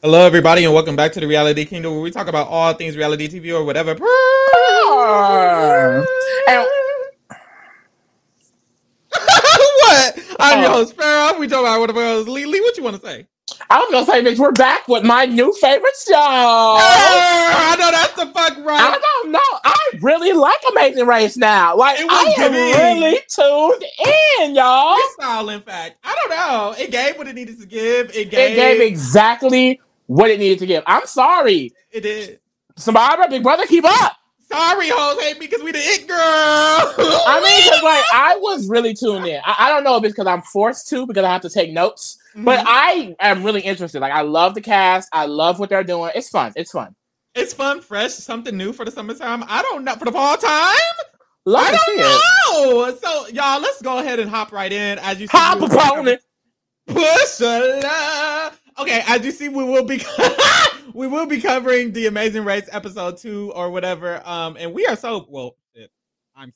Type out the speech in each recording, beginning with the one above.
Hello, everybody, and welcome back to the Reality Kingdom, where we talk about all things reality TV or whatever. And what? I'm your host, Farrah. We talk about whatever. Lee, Lee, what you want to say? I'm gonna say, bitch, we're back with my new favorite show. I know that's the fuck right. I right. don't know. I really like Amazing Race now. Like It was I am giving. really tuned in, y'all. Freestyle, in fact. I don't know. It gave what it needed to give. It gave. It gave exactly what it needed to give. I'm sorry, It did. Samara, Big Brother, keep up. Sorry, hoes hate me because we the it girl. I mean, because like I was really tuned in. I, I don't know if it's because I'm forced to because I have to take notes, but Mhm. I am really interested. Like I love the cast. I love what they're doing. It's fun. It's fun. it's fun, fresh, something new for the summertime. I don't know for the fall time. Love I it. don't know. So, y'all, let's go ahead and hop right in. As you Hop will be. Push a love. Okay, as you see, we will be we will be covering the Amazing Race episode two or whatever. Um, and we are so well. Shit, I'm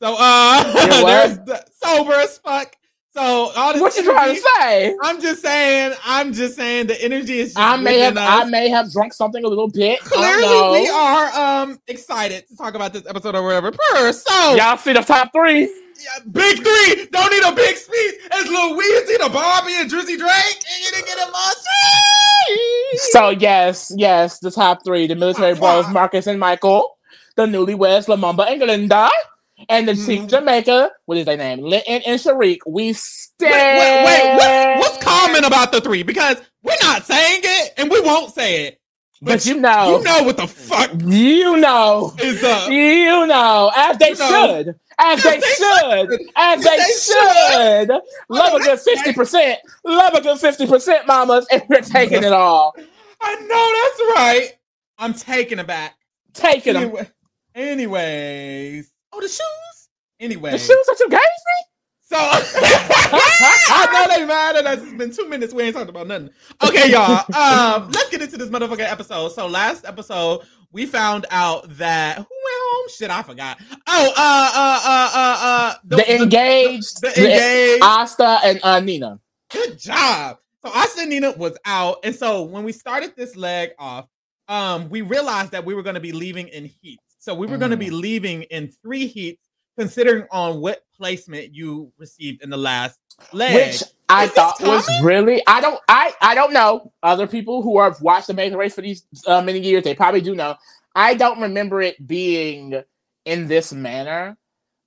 so uh, there's the, sober as fuck. So all this What you trying to say? I'm just saying. I'm just saying the energy is. Just I may have within I may have drunk something a little bit. Clearly, we are um excited to talk about this episode or whatever. Per So Y'all see the top three? Yeah, big three. Don't need a big speech. It's Lil Weezy, the Bobby, and Drizzy Drake. And you didn't get emotion. So yes, yes, the top three: the military Top bros. Marcus and Michael, the newlyweds, Lumumba and Glinda, and the team Mhm. Jamaica. What is their name? Linton and Sharik. We Wait, stand. wait, wait. What's, what's common about the three? Because we're not saying it, and we won't say it. But you know, you know what the fuck you know, is up. you know, as they You know. should, as they, they should, as they, they should. Love a good fifty percent. Love a good fifty percent, mamas, and we're taking it all, I know that's right. I'm taking it back. taking them. Anyway, anyways. Oh, the shoes. Anyway. The shoes that you gave me. So I know they mad at us. It's been two minutes. We ain't talked about nothing. Okay, y'all. Um, let's get into this motherfucking episode. So last episode, we found out that who went home? Shit, I forgot. Oh, uh, uh, uh, uh, uh, The, engaged, the, engaged. Aastha and uh, Nina. Good job. So Aastha and Nina was out, and so when we started this leg off, um, we realized that we were going to be leaving in heats. So we were going to be leaving in three heats, considering on what placement you received in the last leg. which I Is this thought was really I don't I I don't know other people who have watched the Amazing Race for these uh, many years they probably do know I don't remember it being in this manner.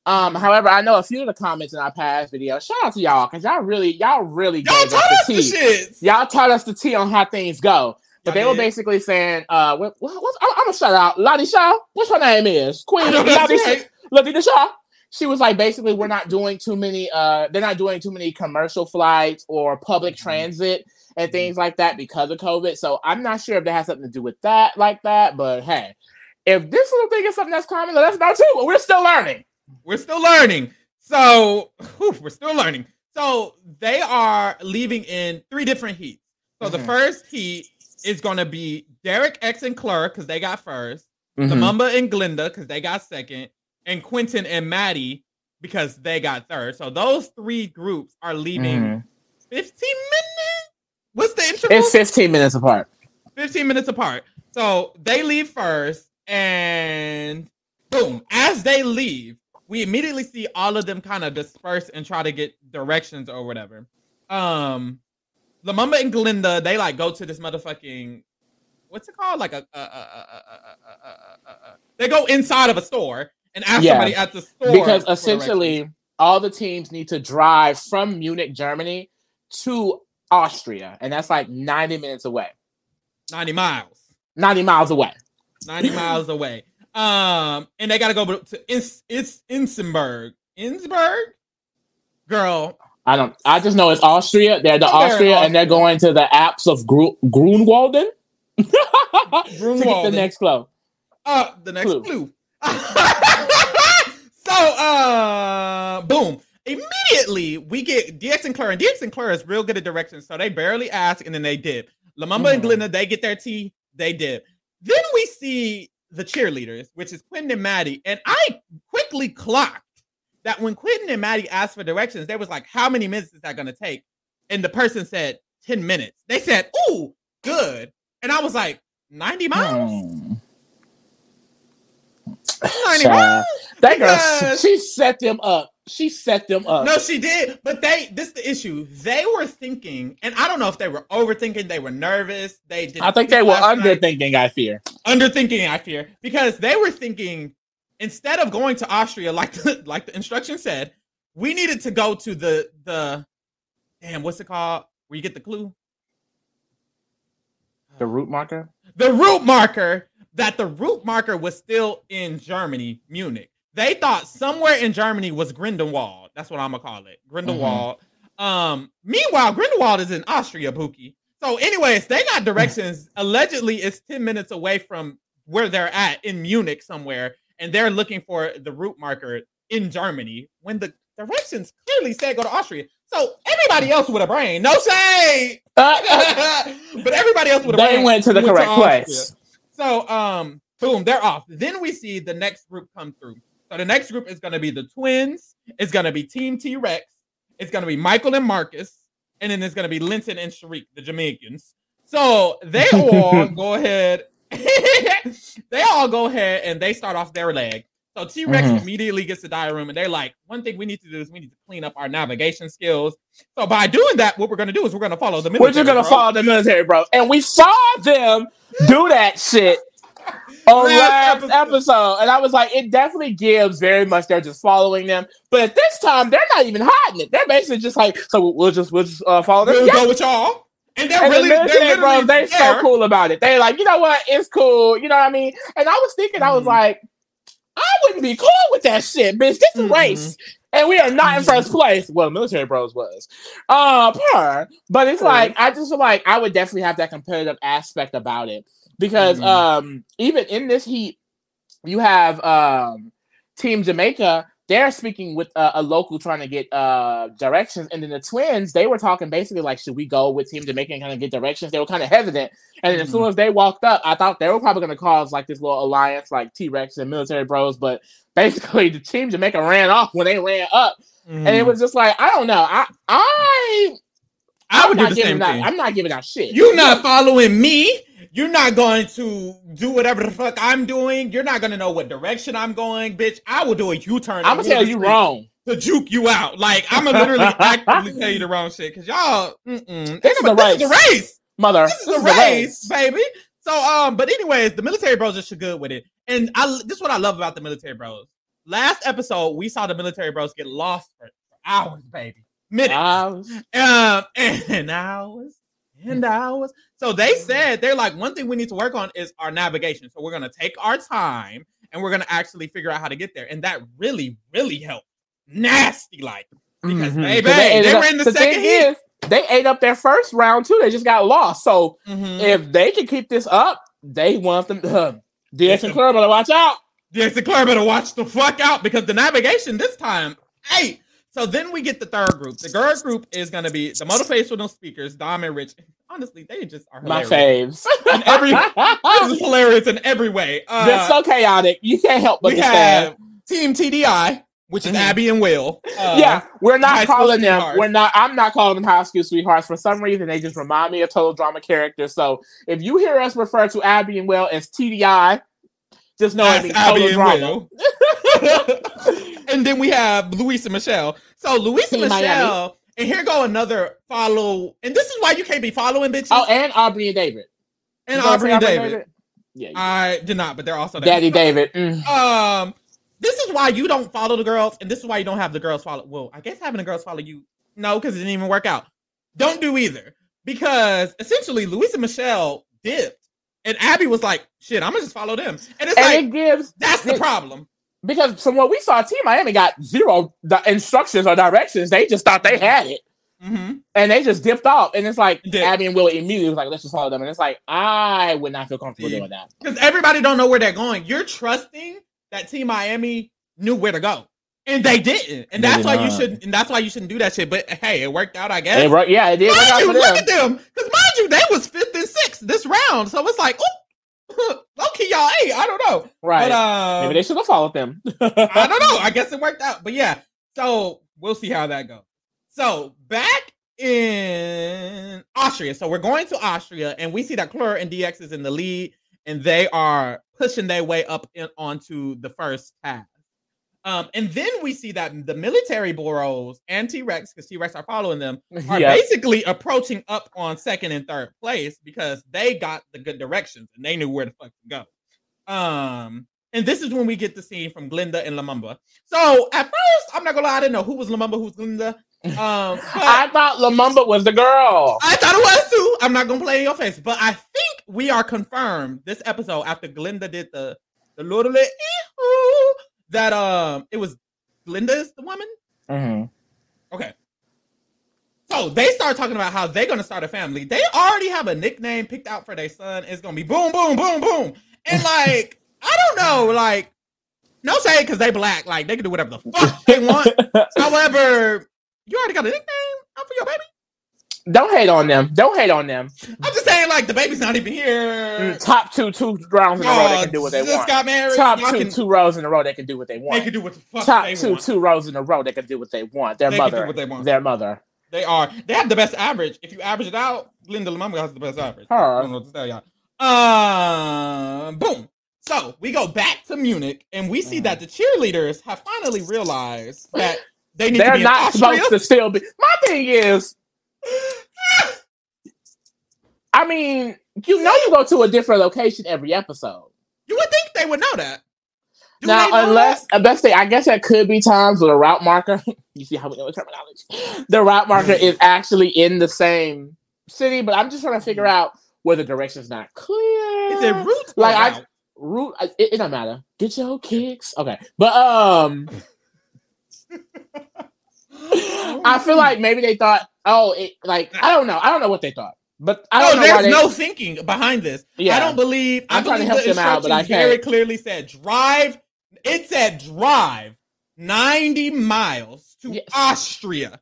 Um, however, I know a few of the comments in our past video. Shout out to y'all because y'all really y'all really Y'all gave taught us us the the tea. shit. Y'all taught us the tea on how things go. But Y'all they were basically saying, uh, what, what, what's, I'm, I'm gonna shout out Lottie Shaw. What's her name is Queen I know that's Lottie. Lottie Shaw. She was like, basically, we're not doing too many. Uh, they're not doing too many commercial flights or public Mhm. transit and things like that because of COVID. So I'm not sure if that has something to do with that, like that. But hey, if this little thing is something that's common, let us know too. But we're still learning. We're still learning. So whew, we're still learning. So they are leaving in three different heats. So the Mhm. first heat is going to be Derek X and Claire because they got 1st Mhm. Lumumba and Glinda because they got second, and Quinton and Mattie because they got third. So those three groups are leaving mm. 15 minutes. What's the interval? It's 15 minutes apart. 15 minutes apart. So they leave first, and boom, as they leave, we immediately see all of them kind of disperse and try to get directions or whatever. Um, Lumumba and Glinda, they like go to this motherfucking what's it called? Like a, a, a, a, they go inside of a store and ask Yeah. somebody at the store because essentially all the teams need to drive from Munich, Germany to Austria, and that's like 90 minutes away. 90 miles. 90 miles away. 90 miles away. Um, and they gotta go to it's it's Innsbruck. Innsbruck? Girl, I don't. I just know it's Austria. They're the in Austria, and they're going to the Alps of Gru- Grunwalden to get the next clue. Uh, the next Clue. clue. so, uh, boom. Immediately, we get DX and Claire, and DX and Claire is real good at directions, so they barely ask, and then they dip. Lumumba and Mhm. Glinda, they get their tea, they dip. Then we see the cheerleaders, which is Quinton and Mattie, and I quickly clocked that when Quinton and Mattie asked for directions, they was like, "How many minutes is that going to take?" And the person said, 10 minutes. They said, "Ooh, good." And I was like 90 miles. 90 That girl, Because- she set them up. She set them up. No, she did, but they. This is the issue. They were thinking, and I don't know if they were overthinking. They were nervous. They did. I think they were underthinking. I fear. underthinking. I fear because they were thinking instead of going to Austria, like the, like the instruction said, we needed to go to the the damn what's it called where you get the clue The route marker. the route marker that the route marker was still in Germany, Munich. They thought somewhere in Germany was Grindelwald. That's what I'm gonna call it, Grindelwald. Um, meanwhile, Grindelwald is in Austria, Buki. So, anyways, they got directions. Allegedly, it's 10 minutes away from where they're at in Munich somewhere, and they're looking for the route marker in Germany when the directions clearly said go to Austria. So everybody else with a brain, no shade, but everybody else with a brain they went to the correct Austria. place. So, um, boom, they're off. Then we see the next group come through. So the next group is going to be the twins. It's going to be Team T Rex. It's going to be Michael and Marcus, and then it's going to be Linton and Sharik, the Jamaicans. So they all go ahead. they all go ahead and they start off their leg. So T Rex Mhm. immediately gets to diary room, and they're like, one thing we need to do is we need to clean up our navigation skills. So by doing that, what we're going to do is we're going to follow the. Military. We're just gonna bro. follow the military, bro. And we saw them do that shit on Last last episode. episode. And I was like, it definitely gives very much they're just following them. But at this time, they're not even hiding it. They're basically just like, so we'll just we'll just uh, follow them. We'll Yeah. go with y'all. And they're And really, the they're bro, literally they there. so cool about it. They're like, you know what? It's cool. You know what I mean? And I was thinking, I was Mhm. like, I wouldn't be cool with that shit, bitch. This is Mhm. race. And we are not in first place. Well, military bros was. Uh per. But it's like I just feel like I would definitely have that competitive aspect about it. Because Mhm. um even in this heat, you have um Team Jamaica, they're speaking with uh, a local trying to get uh directions, and then the twins they were talking basically like, should we go with Team Jamaica and kind of get directions? They were kind of hesitant, and then as soon as they walked up, I thought they were probably going to cause like this little alliance, like T Rex and Military Bros. But basically, the Team Jamaica ran off when they ran up, and it Mhm. was just like, I don't know, I I I would do not the giving same out, thing. I'm not giving out shit. You're not following me. You're not going to do whatever the fuck I'm doing. You're not going to know what direction I'm going, bitch. I will do a U-turn. I'm gonna tell you wrong. to juke you out. Like I'm gonna literally actively tell you the wrong shit because y'all. Mm-mm. This is a this is the race. race. Mother, This is the race, baby. So um, but anyways, the military bros are just good with it, and I this is what I love about the military bros. Last episode, we saw the military bros get lost for, for hours, baby, minutes, Hours. um, and hours and hours. So they said they're like one thing we need to work on is our navigation. So we're gonna take our time and we're gonna actually figure out how to get there, and that really, really helped. Nasty, like because mhm. baby, they, ended were in the, second thing heat. is, they ate up their first round too. They just got lost. So Mhm. if they can keep this up, they want them. Uh, Yeah. and Claire better watch out. Yes, Claire better watch the fuck out because the navigation this time, hey. So then we get the third group. The third group is gonna be the motivational no speakers, Dom and Rich. Honestly, they just are hilarious. My faves. In every- This is hilarious in every way. Uh, They're so chaotic. You can't help but we to have Team TDI, which is Mhm. Abby and Will. Uh, yeah, we're not calling them. sweethearts. We're not. I'm not calling them high school sweethearts. For some reason, they just remind me of total drama characters. So if you hear us refer to Abby and Will as TDI, just know it that's means Abby and drama. Will. and then we have Luis and Michelle. So Luis and Team Miami. Michelle, and here go another follow. And this is why you can't be following bitches. Oh, and Aubrey and David. and You Aubrey and David. Yeah, you- I did not, but they're also there. Daddy David. Mm. Um, this is why you don't follow the girls, and this is why you don't have the girls follow. Well, I guess having the girls follow you, no, because it didn't even work out. Don't do either, because essentially Luis and Michelle dipped, and Abby was like, "Shit, I'm gonna just follow them," and it's And like it gives that's the it- problem. because from what we saw, Team Miami got zero di- instructions or directions. They just thought they had it. hmm And they just dipped off. And it's like Dip. Abby and Will immediately was like, let's just follow them. And it's like, I would not feel comfortable Yeah. doing that. Because everybody don't know where they're going. You're trusting that Team Miami knew where to go, and they didn't, and They that's did why you shouldn't. And that's why you shouldn't do that shit. But hey, it worked out, I guess. It wor- yeah, it did work Mind out you, for look them. at them. Because mind you, they was fifth and sixth this round. So it's like, oh, low key, y'all Hey, I don't know. Right. But um, Maybe they should have followed them. I don't know. I guess it worked out. But yeah, so we'll see how that goes. So back in Austria. So we're going to Austria, and we see that Clur and DX is in the lead, and they are pushing their way up in, onto the first task. Um, and then we see that the military bureaus and T Rex, because T Rex are following them, are Yeah. basically approaching up on second and third place because they got the good directions and they knew where the fuck to go. Um, and this is when we get the scene from Glinda and Lumumba. So at first, I'm not gonna lie, I didn't know who was Lumumba, who's Glinda. Um, I thought Lumumba was the girl. I thought it was too. I'm not gonna play in your face, but I think we are confirmed this episode after Glinda did the the little that um it was Glinda is the woman. Mhm. Okay. So they start talking about how they're gonna start a family. They already have a nickname picked out for their son. It's gonna be boom, boom, boom, boom. And like, I don't know, like, no shade because they black, like they can do whatever the fuck they want. However, you already got a nickname out for your baby. Don't hate on them. Don't hate on them. I'm just saying, like, the baby's not even here. Mm, Top two, two rounds in a row, they can do what they just want. got married. Top Y'all two, can, two rows in a row, they can do what they want. They can do what the fuck Top they two, want. two rows in a row, they can do what they want. Their They can do mother, what they want. their mother. They are. They have the best average. If you average it out, Linda Lamama has the best average. Her. I don't know what to tell y'all. Um, boom. So we go back to Munich, and we see Mhm. that the cheerleaders have finally realized that they need to They're be not supposed to still be. My thing is, I mean, you know, you go to a different location every episode. You would think they would know that. Do now, unless, that? unless they, I guess there could be times where the route marker. you see how we know the terminology. The route marker is actually in the same city, but I'm just trying to figure out where the direction's not clear. is it route? like, I- route? route? It, it don't matter. Get your kicks. Okay, but um, I feel like maybe they thought, oh, it like I don't know. I don't know what they thought, but I don't no, know why there's they. no thinking behind this. Yeah. I don't believe. I I'm trying to believe help the them out, but I instructions very can't. clearly said drive. It said drive 90 miles to Yes. Austria.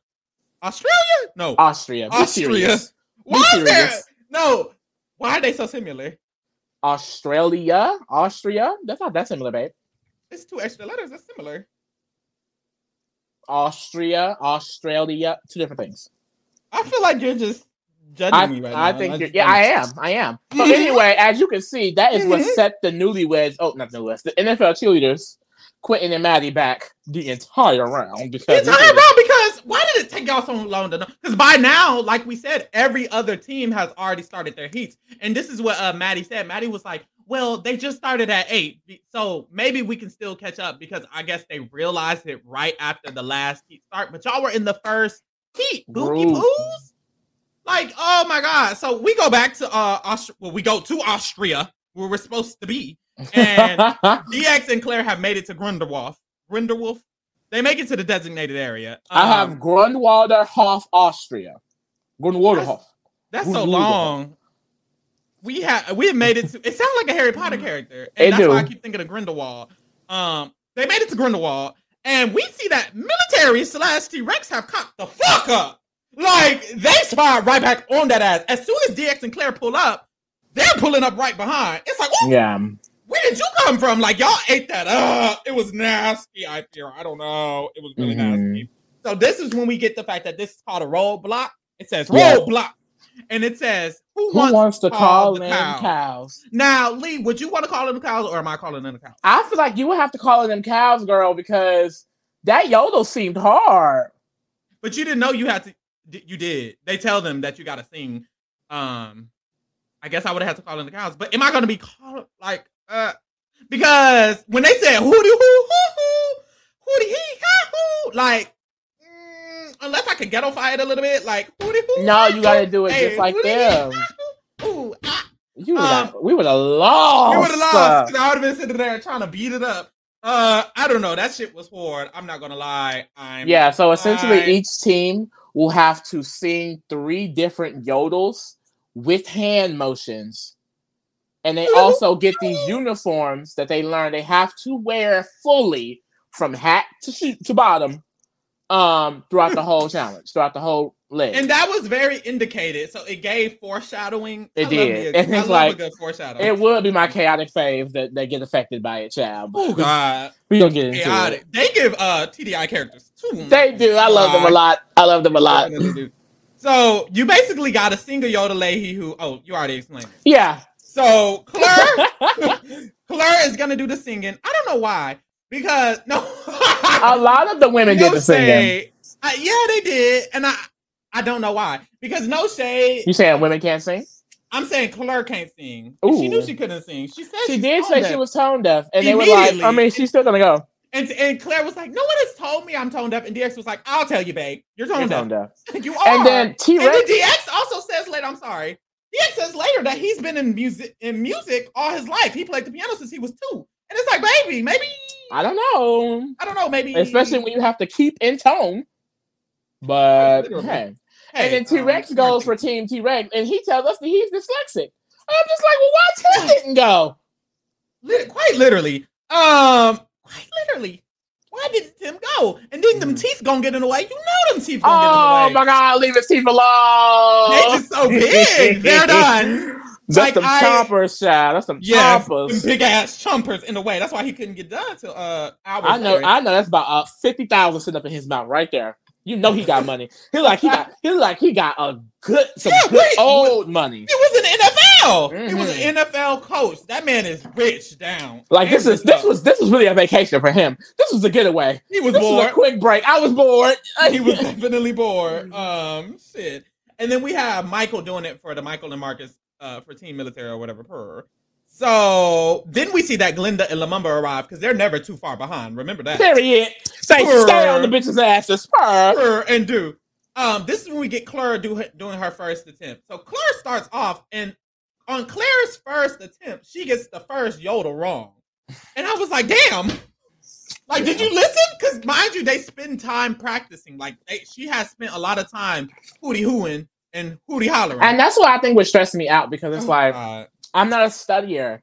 Australia? No. Austria. Be Austria. serious. Why is there? No. Why are they so similar? Australia. Austria. That's not that similar, babe. It's two extra letters. That's similar. Austria, Australia, two different things. I feel like you're just judging I, me right I now. think you're, yeah, I am. I am. Mhm. anyway, as you can see, that is what Mhm. set the newlyweds. Oh, not newlyweds. The NFL cheerleaders, Quinton and Mattie, back the entire round because It's hard, bro, because why did it take y'all so long to know? Because by now, like we said, every other team has already started their heats. And this is what uh, Mattie said. Mattie was like, well, they just started at eight. So maybe we can still catch up because I guess they realized it right after the last heat start. But y'all were in the first heat. Gookie Rude. poos? Like, oh my God. So we go back to uh Aust- well, we go to Austria, where we're supposed to be. And DX and Claire have made it to Grindelwald. Grindelwolf. They make it to the designated area. I have Um, Grunwalder Hof, Austria. Grunwalder Hof. that's so long. We have we have made it to it sounds like a Harry Potter character. And It that's why I keep thinking of Grindelwald. Um they made it to Grindelwald, and we see that military slash T-Rex have cocked the fuck up. Like they spot right back on that ass. As soon as DX and Claire pull up, they're pulling up right behind. It's like, oh, Yeah. where did you come from? Like y'all ate that up. It was nasty. I fear. I don't know. It was really Mhm. nasty. So this is when we get the fact that this is called a roadblock. It says Yeah. And it says who, Who wants, wants to call call cows? cows? Now, Lee, would you want to call them cows, or am I calling them cows? I feel like you would have to call them cows, girl, because that yodel seemed hard. But you didn't know you had to. You did. They tell them that you got to sing. Um, I guess I would have had to call them the cows. But am I going to be called like uh? Because when they said hooty hoo hoo hoo hooty hee ha hoo, like unless I could ghetto fight a little bit, like. No, you gotta do it hey, just like them. ooh, ah. You would Um, we would have lost. You would have lost. I would have been sitting there trying to beat it up. Uh, I don't know. That shit was hard. I'm not gonna lie. I'm Yeah, so essentially I- each team will have to sing three different yodels with hand motions. And they also get these uniforms that they learn they have to wear fully from hat to shoe, to bottom um throughout the whole challenge, throughout the whole leg. And that was very indicated. So it gave foreshadowing. It I did. Love I it's love like- a good foreshadow. it would be my chaotic faves that, that get affected by it, child. oh God, We gonna get into it. They give uh TDI characters too. They do. I love them a lot. I love them a lot. So you basically got a single Yoda Leahy who oh you already explained. It. Yeah. So Claire Claire is gonna do the singing. I don't know why because no. a lot of the women no did the singing. Uh, yeah, they did, and I I don't know why because no shade. You saying women can't sing? I'm saying Claire can't sing. She knew she couldn't sing. She said She did say deaf. she was tone deaf, and they were like, I mean, she's still gonna go. And, and Claire was like, "No one has told me I'm tone deaf." And DX was like, "I'll tell you, babe. You're tone You're deaf. tone deaf. you are." And then T And then DX also says later, I'm sorry. DX says later that he's been in music in music all his life. He played the piano since he was two. And it's like, baby, maybe I don't know, I don't know, maybe especially when you have to keep in tone. But hey, Hey, and then T Rex um, goes for Team T Rex, and he tells us that he's dyslexic. And I'm just like, well, why Tim didn't go? Lit- quite literally. Um, quite literally. Why didn't Tim go? And then them Mhm. teeth gonna get in the way. You know them teeth gonna Oh get in the way. my God, leave his teeth alone. They just so big. They're done. That's Like, some chompers, child. That's some Yeah, them chompers. big ass chumpers in the way. That's why he couldn't get done till uh hours I know, later. I know. That's about uh, fifty thousand sitting up in his mouth right there. You know he got money. He like he got he like he got a good some Yeah, good old money. He was an NFL. He was an NFL coach. That man is rich down. Like this is this up. was this was really a vacation for him. This was a getaway. he was This was a bored. quick break. I was bored. he was definitely bored. Um, shit. And then we have Michael doing it for the Michael and Marcus uh for Team Military or whatever. Per. So then we see that Glinda and Lumumba arrive because they're never too far behind. Remember that. Period. They Spur. stay on the bitch's ass to spur. And do. Um, this is when we get Claire do, doing her first attempt. So Claire starts off, and on Claire's first attempt, she gets the first Yoda wrong, and I was like, "Damn!" Like, did you listen? Because mind you, they spend time practicing. Like, they, she has spent a lot of time hootie hooing and hootie hollering. And that's what I think would stress me out because it's Oh, like God. I'm not a studier.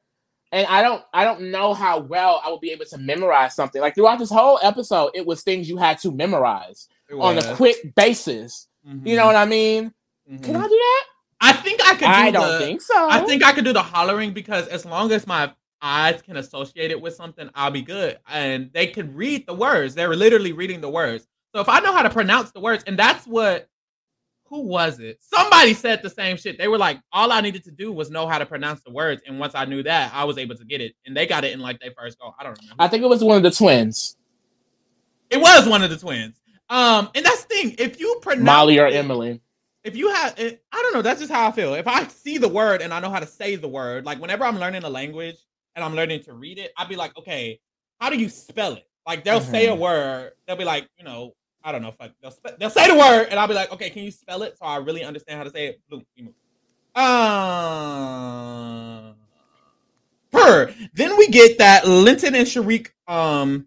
And I don't I don't know how well I would be able to memorize something. Like throughout this whole episode, it was things you had to memorize on a quick basis. Mhm, You know what I mean? mhm. Can I do that? I think I could. Do I don't the- think so. I think I could do the hollering because as long as my eyes can associate it with something, I'll be good. And they can read the words. They're literally reading the words. So if I know how to pronounce the words, and that's what who was it? Somebody said the same shit. They were like, all I needed to do was know how to pronounce the words. And once I knew that, I was able to get it. And they got it in like their first go. I don't remember. I think it was one of the twins, it was one of the twins. Um, and that's the thing. If you pronounce Molly or it- Emily. if you have it, i don't know that's just how i feel if i see the word and i know how to say the word like whenever i'm learning a language and i'm learning to read it I'd be like okay how do you spell it like they'll say a Mhm. word they'll be like you know i don't know fuck they'll, spe- they'll say the word and i'll be like okay can you spell it so i really understand how to say it move. uh per then we get that linton and sharik um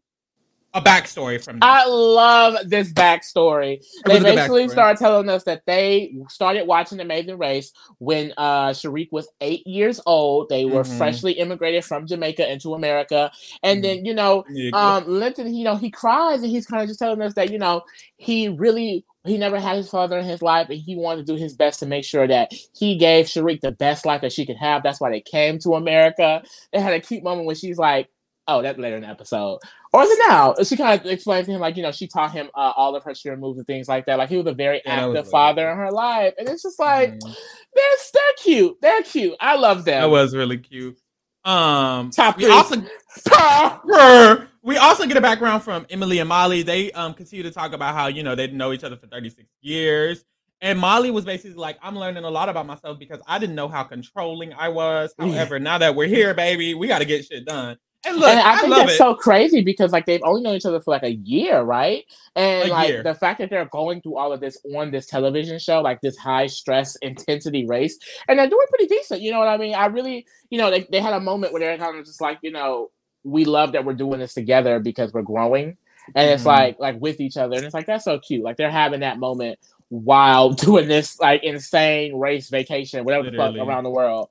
a backstory from them. I love this backstory. They was a good basically backstory. started telling us that they started watching Amazing Race when uh Sharik was eight years old. They were Mhm. freshly immigrated from Jamaica into America. And Mhm. then, you know, um Linton, you know, he cries and he's kind of just telling us that, you know, he really he never had his father in his life and he wanted to do his best to make sure that he gave Sharik the best life that she could have. That's why they came to America. They had a cute moment when she's like, oh, that later in the episode. Or is it now? She kind of explained to him, like, you know, she taught him uh, all of her cheer moves and things like that. Like, he was a very Yeah, active father in her life. And it's just like, Mhm. they're, they're cute. They're cute. I love them. That was really cute. Um, Top we three. also we also get a background from Emily and Molly. They um continue to talk about how you know they know each other for 36 years. And Molly was basically like, I'm learning a lot about myself because I didn't know how controlling I was. However, now that we're here, baby, we got to get shit done. And look, and I I, think that's it. so crazy because like they've only known each other for like a year, right? And A like year. the fact that they're going through all of this on this television show, like this high stress intensity race, and they're doing pretty decent. You know what I mean? I really, you know, they, they had a moment where they're kind of just like, you know, we love that we're doing this together because we're growing. And it's Mhm. like like with each other. And it's like that's so cute. Like they're having that moment while doing this like insane race vacation, whatever the fuck around the world.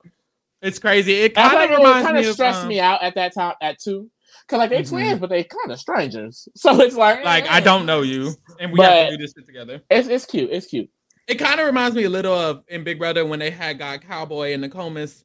It's crazy. It kind of reminds kind me of of stressed um, me out at that time at two. Cause like they Mhm. twins, but they kind of strangers. So it's like Like I don't know you, and we have to do this shit together. It's it's cute. It's cute. It kind of reminds me a little of in Big Brother when they had got Cowboy and the Comas,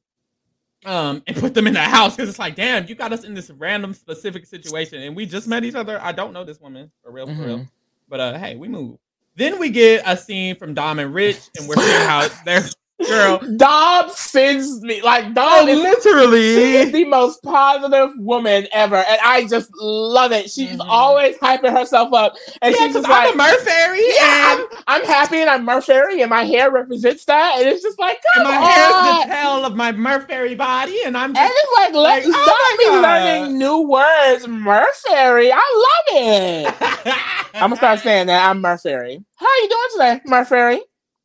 um, and put them in the house because it's like, damn, you got us in this random specific situation, and we just met each other. I don't know this woman for real, for real. Mhm. But uh, hey, we move. Then we get a scene from Dom and Rich, and we're seeing how they're girl. Dom sends me like Oh, Dom is she is the most positive woman ever, and I just love it. She's Mhm. always hyping herself up, and Yeah, she's just I'm like, a Mer fairy, "Yeah, and, I'm, I'm happy, and I'm Murphy, and my hair represents that." And it's just like, and come my hair's on. the tail of my Mer fairy body, and I'm And just. it's like, let Like, us oh my learning new words. Murphy, I love it. I'm gonna start saying that. I'm Murphy. How are you doing today, Murphy?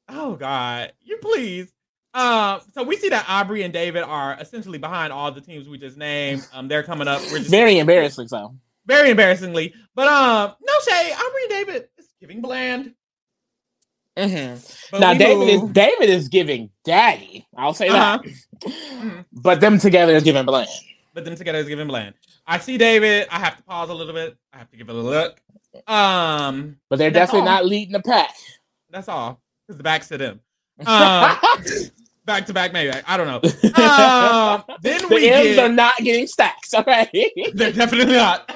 Oh God, you please. Um, so we see that Aubrey and David are essentially behind all the teams we just named. Um, they're coming up. We're just Very embarrassing, so. very embarrassingly. But um, no shade. Aubrey and David is giving bland. But Now David is. David is giving daddy. I'll say Uh-huh. that. But them together is giving bland. but them together is giving bland. I see David. I have to pause a little bit. I have to give it a look. Um, But they're definitely all. not leading the pack. that's all. Because the back's to them. Um, back to back, maybe. I don't know. Um, then the we M's get. are not getting stacks. Okay. They're definitely not.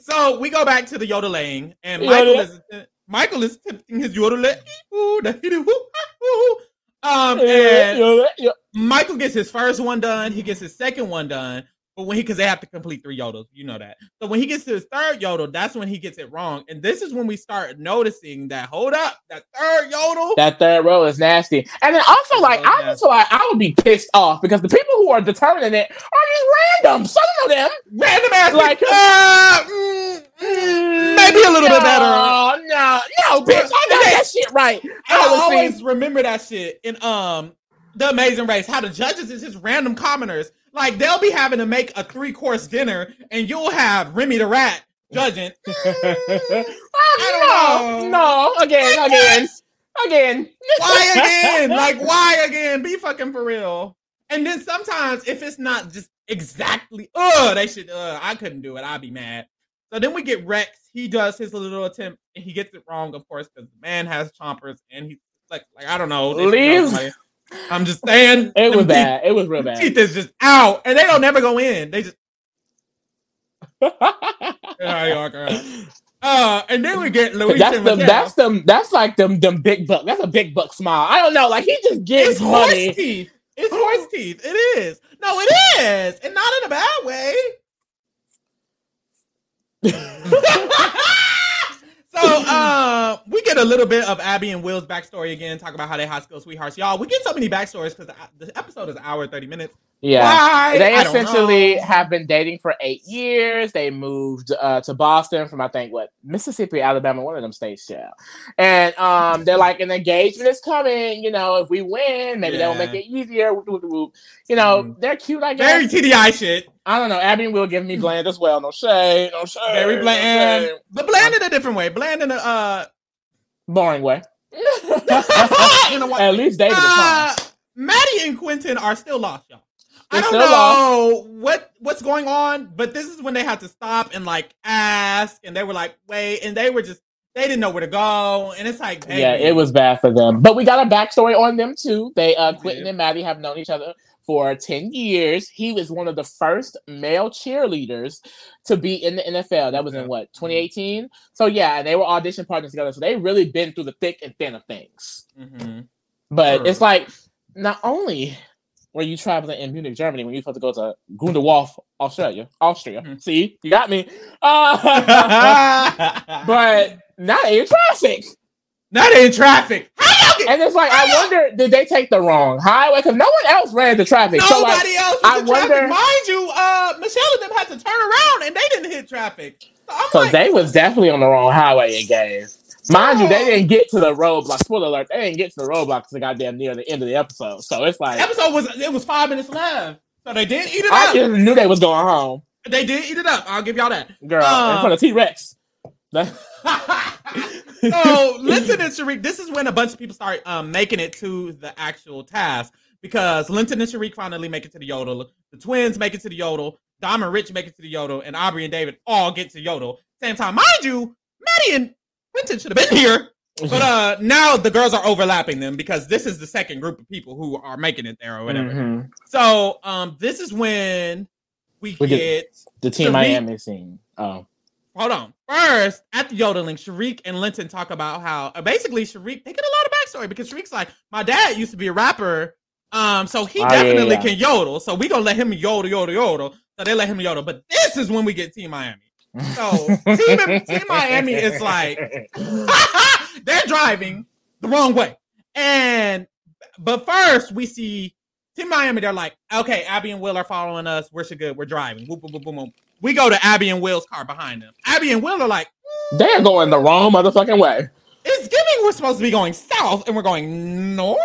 so we go back to the yodeling, and Yodel. Michael is Michael is attempting his yodeling. Ooh, da- hee- woo, woo. Um, and Michael gets his first one done. He gets his second one done. But when he, because they have to complete three yodels, you know that. So when he gets to his third yodel, that's when he gets it wrong. And this is when we start noticing that. Hold up, that third yodel. That third row is nasty. And then also, like, I feel like I would be pissed off because the people who are determining it are just random. Some of them. random ass Like- uh, mm, mm, maybe a little bit better. No, no, no, bitch. I got that shit right. I I always remember that shit in um the Amazing Race. How the judges is just random commoners. Like they'll be having to make a three course dinner, and you'll have Remy the Rat judging. Oh, no, no, again, again, again. Why again? Like why again? Be fucking for real. And then sometimes if it's not just exactly, oh, they should. Uh, I couldn't do it. I'd be mad. So then we get Rex. He does his little attempt, and he gets it wrong, of course, because the man has chompers, and he's like, like I don't know. know Leave. I'm just saying. It was bad. It was real teeth- bad. Teeth is just out, and they don't never go in. They just. Uh, and then we get Luis that's them. That's them. That's like them. Them big buck. That's a big buck smile. I don't know. Like he just gives It's horse money. teeth. It's horse teeth. It is. No, it is, and not in a bad way. so, uh, we get a little bit of Abby and Will's backstory again. Talk about how they high school sweethearts. Y'all, we get so many backstories because the, episode is an hour and thirty minutes. Yeah. Why? They I essentially have been dating for eight years. They moved uh, to Boston from I think what Mississippi, Alabama, one of them states, yeah. And um, they're like, an engagement is coming. You know, if we win, maybe that will make it easier. You know, Mm. they're cute. I very guess. TDI shit. I don't know. Abby will give me bland as well. No shade. No shade. Very no bland, shade. but bland in a different way. Bland in a uh, Boring way. in a way. At least David. Uh, Mattie and Quinton are still lost, y'all. I don't know what what's going on, but this is when they had to stop and like ask, and they were like, "Wait," and they were just they didn't know where to go, and it's like, Yeah, it was bad for them. But we got a backstory on them too. They uh Quinton did. and Mattie have known each other for 10 years. He was one of the first male cheerleaders to be in the NFL. That was in what, 2018? So yeah, and they were audition partners together. So they really been through the thick and thin of things. Mhm. But Sure. it's like not only were you traveling in Munich, Germany, when you supposed to go to Gundewolf, Australia, Austria. Mhm. See, you got me. Uh, but not in traffic. not in traffic. How y'all get? And it's like, I wonder, did they take the wrong highway? Because no one else ran the traffic. So like, Nobody else I in traffic. wonder- Mind you, uh, Michelle and them had to turn around, and they didn't hit traffic. So so like, they was definitely on the wrong highway and gave. Mind you, they didn't get to the roadblock. Spoiler alert, they didn't get to the roadblock got damn near the end of the episode. So it's like, episode was it was five minutes left, so they did eat it I up. just knew they was going home. They did eat it up. I'll give y'all that. Girl, in Um, front of T Rex. so Linton and Sharik, this is when a bunch of people start um, making it to the actual task because Linton and Sharik finally make it to the yodel. The twins make it to the yodel. Dom and Rich make it to the yodel, and Aubrey and David all get to yodel. Same time, mind you, Mattie and Quinton should have been here, but uh, now the girls are overlapping them because this is the second group of people who are making it there or whatever. Mhm. So um, this is when we, We get, get- The Team Tariq- Miami scene. Oh. hold on. First, at the yodeling, Sharik and Linton talk about how uh, basically Sharik they get a lot of backstory because Sharik's like, my dad used to be a rapper, um, so he Oh, yeah, definitely yeah. can yodel. So we gonna let him yodel, yodel, yodel. So they let him yodel. But this is when we get Team Miami. So Team, Team Miami is like they're driving the wrong way. And but first we see Team Miami, they're like, okay, Abby and Will are following us. We're so good. We're driving. Whoop, whoop, whoop. We go to Abby and Will's car behind them. Abby and Will are like, They're going the wrong motherfucking way. it's giving we're supposed to be going south and we're going north.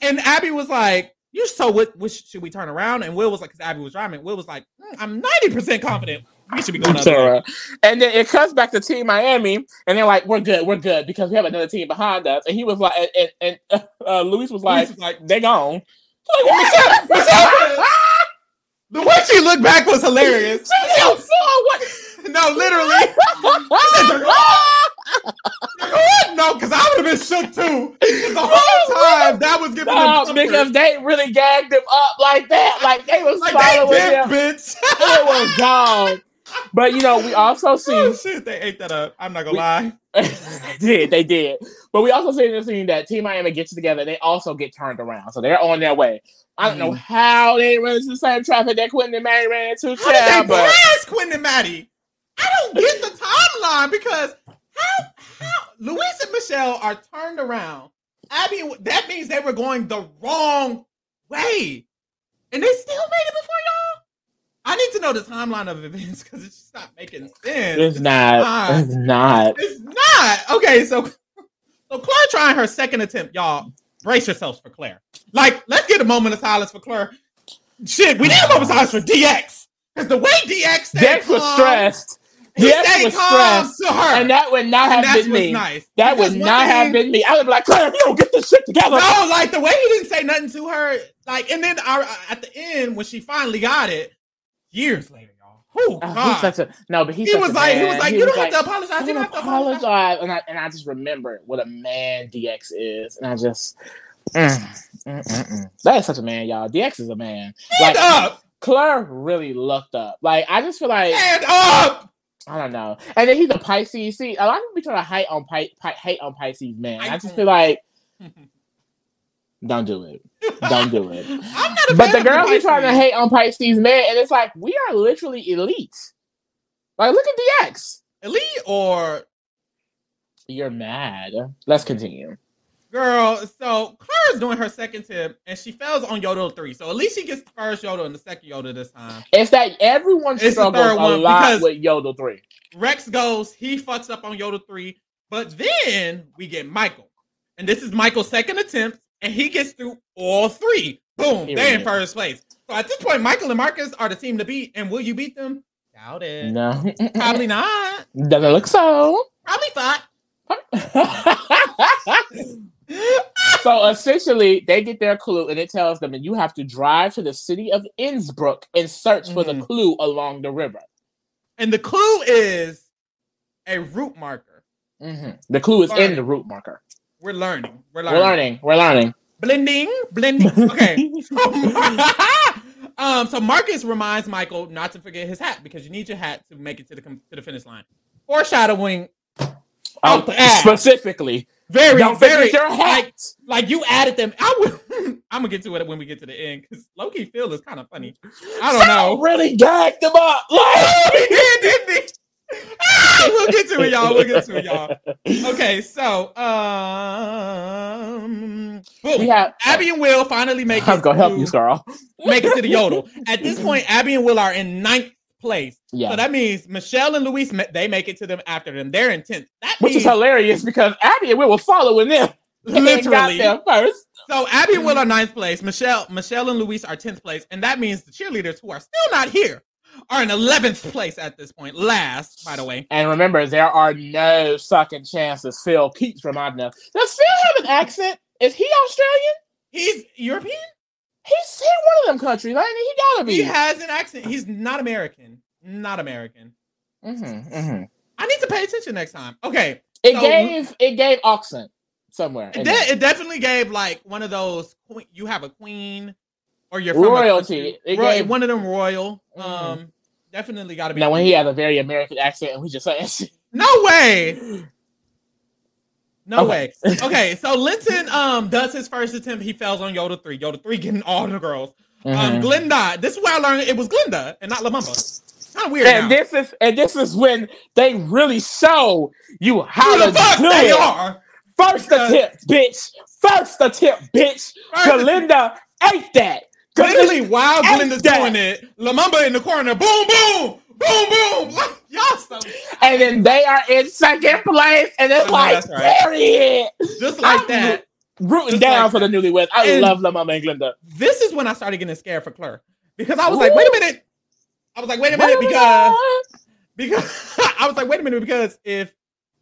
And Abby was like, you so what, which should we turn around? And Will was like, because Abby was driving. Will was like, "Mm, I'm 90% confident we should be going up. Sarah. And then it comes back to Team Miami, and they're like, "We're good, we're good," because we have another team behind us. And he was like, and, and, and uh, Luis was like, Luis was like, "They gone." Like, Michelle- Michelle- the way she looked back was hilarious. Yo, so what? No, literally. no, because I would have been shook too. The whole time that was giving No, them because they really gagged him up like that. Like they was like following they him. did, bitch. It was gone. But you know, we also see oh shit, they ate that up. I'm not gonna We- lie. they did, they did. But we also see in the scene that Team Miami gets together. They also get turned around, so they're on their way. I don't know mm. how they run into the same traffic that Quinton and Mary ran into, How did child, they but blast Quinton and Mattie? I don't get the timeline because how how Luis and Michelle are turned around. Abby, that means they were going the wrong way, and they still made it before y'all. I need to know the timeline of events because it's just not making sense. it's not. It's not. It's not. Okay, so so Claire trying her second attempt, y'all. Brace yourselves for Claire. Like, let's get a moment of silence for Claire. Shit, we need a moment of silence for DX. Because the way DX Dex was calm, stressed, He DX was stressed. to her. and that would not have been me. nice. That Because would not have been me. I would be like, Claire, if you don't get this shit together. No, like the way he didn't say nothing to her. Like, and then our, at the end, when she finally got it, years later, y'all. Oh, God. he's such a no, but he's he was like, he man. was like, you don't have to apologize. I You don't have to apologize. apologize, and I and I just remember what a man DX is, and I just mm, mm, mm, mm. that is such a man, y'all. DX is a man. Stand Like up. Claire really looked up. Like I just feel like Stand up. I don't know. And then he's a Pisces. See, a lot of people be trying to hate on Pi- Pi- hate on Pisces man. I just feel like don't do it. Don't do it. I'm not a But the girls be trying to hate on Pisces man, and it's like we are literally elite. Like look at DX. elite or You're mad. Let's continue. girl. So Claire's doing her second tip, and she fails on Yodel three. So at least she gets the first Yodel and the second Yodel this time. It's that everyone It's struggles a one lot because- with Yodel three. Rex goes, he fucks up on Yodel three, but then we get Michael, and this is Michael's second attempt, and he gets through all three. Boom, they're in first place. So at this point, Michael and Marcus are the team to beat, and will you beat them? Doubt it. No, Probably not. doesn't look so. Probably thought. so essentially, they get their clue, and it tells them that you have to drive to the city of Innsbruck and search for the Mhm. clue along the river. And the clue is a route marker. Mhm. The clue is in the route marker. We're learning. We're We're learning. learning. We're learning. Blending, blending. Okay. um, so Marcus reminds Michael not to forget his hat because you need your hat to make it to the com- to the finish line. Foreshadowing, Oh, the specifically, very, don't very your hat. like like you added them. I would. I'm gonna get to it when we get to the end because Loki Phil is kind of funny. I don't know. Really gagged them up. Like, he did, didn't he? Ah, we'll get to it, y'all. We'll get to it, y'all. Okay, so um, boom. we have. Abby and Will finally make I was gonna help you, Scarl. make it to the yodel. At this point, Abby and Will are in ninth place. Yeah. So that means Michelle and Luis they make it to them after them. They're in tenth. That Which means is hilarious because Abby and Will were following them. literally. there first. So Abby and Will are ninth place. Michelle, Michelle and Luis are tenth place, and that means the cheerleaders who are still not here are in eleventh place at this point. Last, by the way. And remember, there are no second chances. Phil keeps reminding us. Does Phil have an accent? Is he Australian? He's European. He's in one of them countries. I mean, he gotta be. He has an accent. He's not American. Not American. Mhm, mhm. I need to pay attention next time. Okay. It So- gave it gave accent somewhere. It, de- it definitely gave like one of those you have a queen or you're from a Royalty. country- roy- gave- one of them royal Mhm. um definitely got to be. Now, when he has a very American accent and we just shit. No way. No Okay. way. Okay, so Linton um does his first attempt. He fails on Yoda three. Yoda three getting all the girls. Um, Mhm. Glinda. This is where I learned it was Glinda and not Lumumba. Kind of weird. and now. this is and this is when they really show you how Who to the fuck do they it. are? First Because- attempt, bitch. First attempt, bitch. First Galinda ate that. Literally, while that. doing it, Lumumba in the corner, boom, boom, boom, boom. Like, y'all so And then they are in second place, and it's know like, that's right. period. just like I'm that. Rooting Just down like for the newlyweds. I And- love Lumumba and Glenda. This is when I started getting scared for Claire because I was like, wait a minute. I was like, wait a minute, because because I was like, wait a minute, because if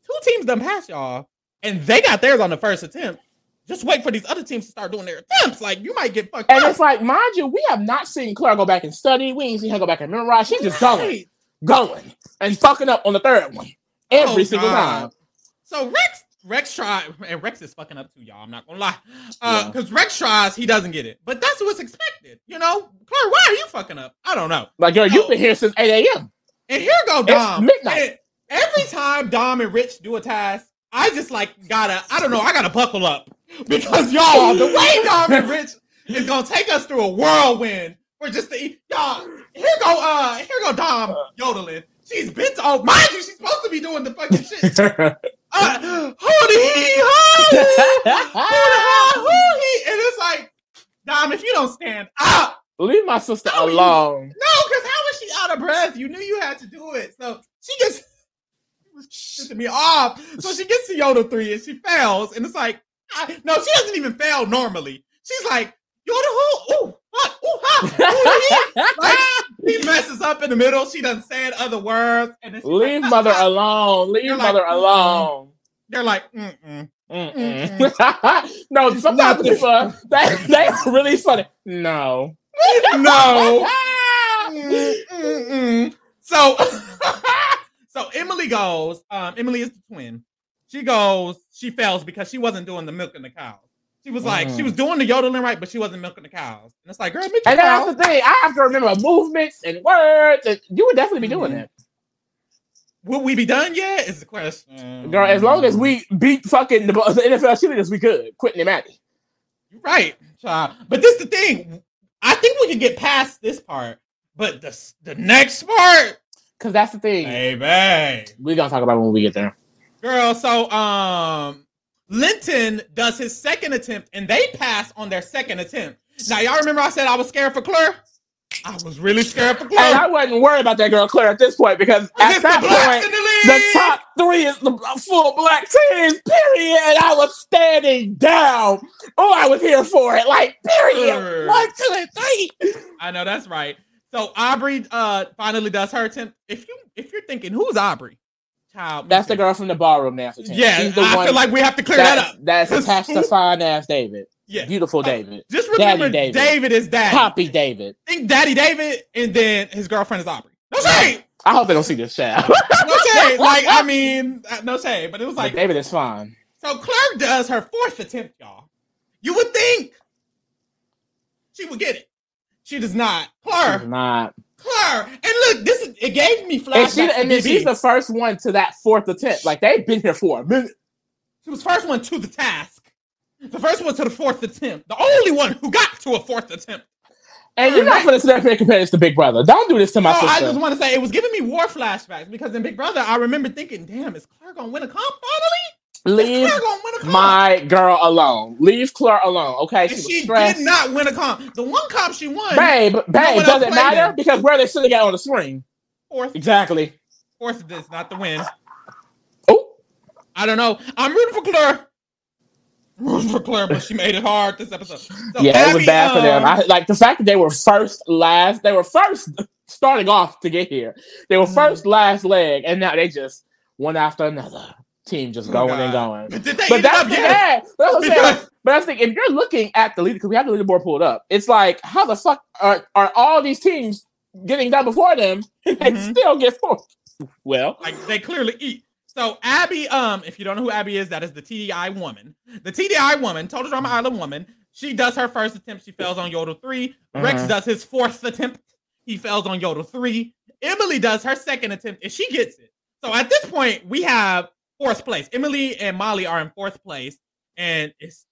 two teams done pass y'all and they got theirs on the first attempt, just wait for these other teams to start doing their attempts. Like you might get fucked And up. it's like, mind you, we have not seen Claire go back and study. We ain't seen her go back and memorize. She's just going, Right. going, and fucking up on the third one every Oh, single God. time. So Rex, Rex tried, and Rex is fucking up too, y'all. I'm not gonna lie, uh, Yeah. because Rex tries, he doesn't get it, but that's what's expected, you know. Claire, why are you fucking up? I don't know. Like, girl, you've Oh. been here since 8 a.m. And here go Dom. midnight. And every time Dom and Rich do a task, I just like gotta, I don't know, I gotta buckle up because y'all, the way Dom and Rich is gonna take us through a whirlwind. We're just the y'all. Here go, uh, here go Dom yodeling. She's bent over. Mind you, she's supposed to be doing the fucking shit. Uh, who the he? Who the hell? Who he? And it's like, Dom, if you don't stand up, Leave my sister Oh, you- alone. no, because how is she out of breath? You knew you had to do it. So she gets she was pissing me off. So she gets to Yoda 3 and she fails. And it's like, I, no, she doesn't even fail normally. She's like, Yoda who? Ooh, what? Ooh, ha. Ooh, he. Like, messes up in the middle. She done said other words. And then Leave like, mother alone. Leave like, mother alone. They're like, mm-mm. Mm-mm. no, sometimes Nothing. people they they are really funny. No. No. Mm-mm. So, so Emily goes. Um, Emily is the twin. She goes. She fails because she wasn't doing the milking the cows. She was like, she was doing the yodeling right, but she wasn't milking the cows. And it's like, girl, milk the And that's the thing. I have to remember movements and words. And you would definitely be doing Mhm. that. Will we be done yet? Is the question. Girl, as long as we beat fucking the, the NFL cheerleaders, we could. Quinton and Mattie. You're right, child. But this is the thing. I think we can get past this part, but the the next part, Because that's the thing. Hey baby. We're going to talk about it when we get there. Girl, so um Linton does his second attempt and they pass on their second attempt. Now y'all remember I said I was scared for Claire? I was really scared for And I wasn't worried about that girl Claire at this point because at that the point, the the top three is the full black teams, period. And I was standing down. Oh, I was here for it. Like, period. One, two, and three. I know that's right. So Aubrey uh finally does her attempt. If you if you're thinking who's Aubrey? That's the girl from the ballroom dancer. team. Yeah, She's the I one feel like we have to clear that that's, up. that's attached to fine ass David. Yeah. Beautiful Oh, David. Just remember Daddy David. David. is daddy. Poppy David. Think Daddy David and then his girlfriend is Aubrey. No shade. I hope they don't see this chat. No shade. Like, I mean, uh, no shade. But it was like like David is fine. So Claire does her fourth attempt, y'all. You would think she would get it. She does not. Claire, not. Claire, and look, this is it gave me And, flashbacks. she, to and then she's the first one to that fourth attempt. Like they've been here for a minute. She was first one to the task. The first one to the fourth attempt. The only one who got to a fourth attempt. And you're not gonna sit there and compare this to Big Brother. Don't do this to my Oh, I just want to say it was giving me war flashbacks because in Big Brother, I remember thinking, "Damn, is Claire gonna win a comp finally? Leave Claire gonna win a comp?" my girl alone. Leave Claire alone. Okay, she she did not win a comp. The one comp she won, Babe, babe, does it matter? Because where are they sitting at on the screen? fourth, Exactly. fourth of this, not the win. Oh, I don't know. I'm rooting for Claire. Rooting for Claire, but she made it hard this episode. So yeah, it was Abby, bad for them. um, I, like the fact that they were first, last. They were first starting off to get here. They were Mhm. first, last leg, and now they just one after another. Team just Oh, going and going. But But that's up the getting- yeah, that's what I'm saying. Because- But that's the thing. If you're looking at the leader, because we have the leaderboard pulled up, it's like how the fuck are, are all these teams getting done before them and Mhm. still get fourth? Well, like they clearly eat. So Abby, um, if you don't know who Abby is, that is the TDI woman. The TDI woman, Total Drama Island woman. She does her first attempt. She fails on Yodel 3 Rex Mhm. does his fourth attempt. He fails on Yodel 3 Emily does her second attempt and she gets it. So at this point, we have fourth place. Emily and Molly are in fourth place, and it's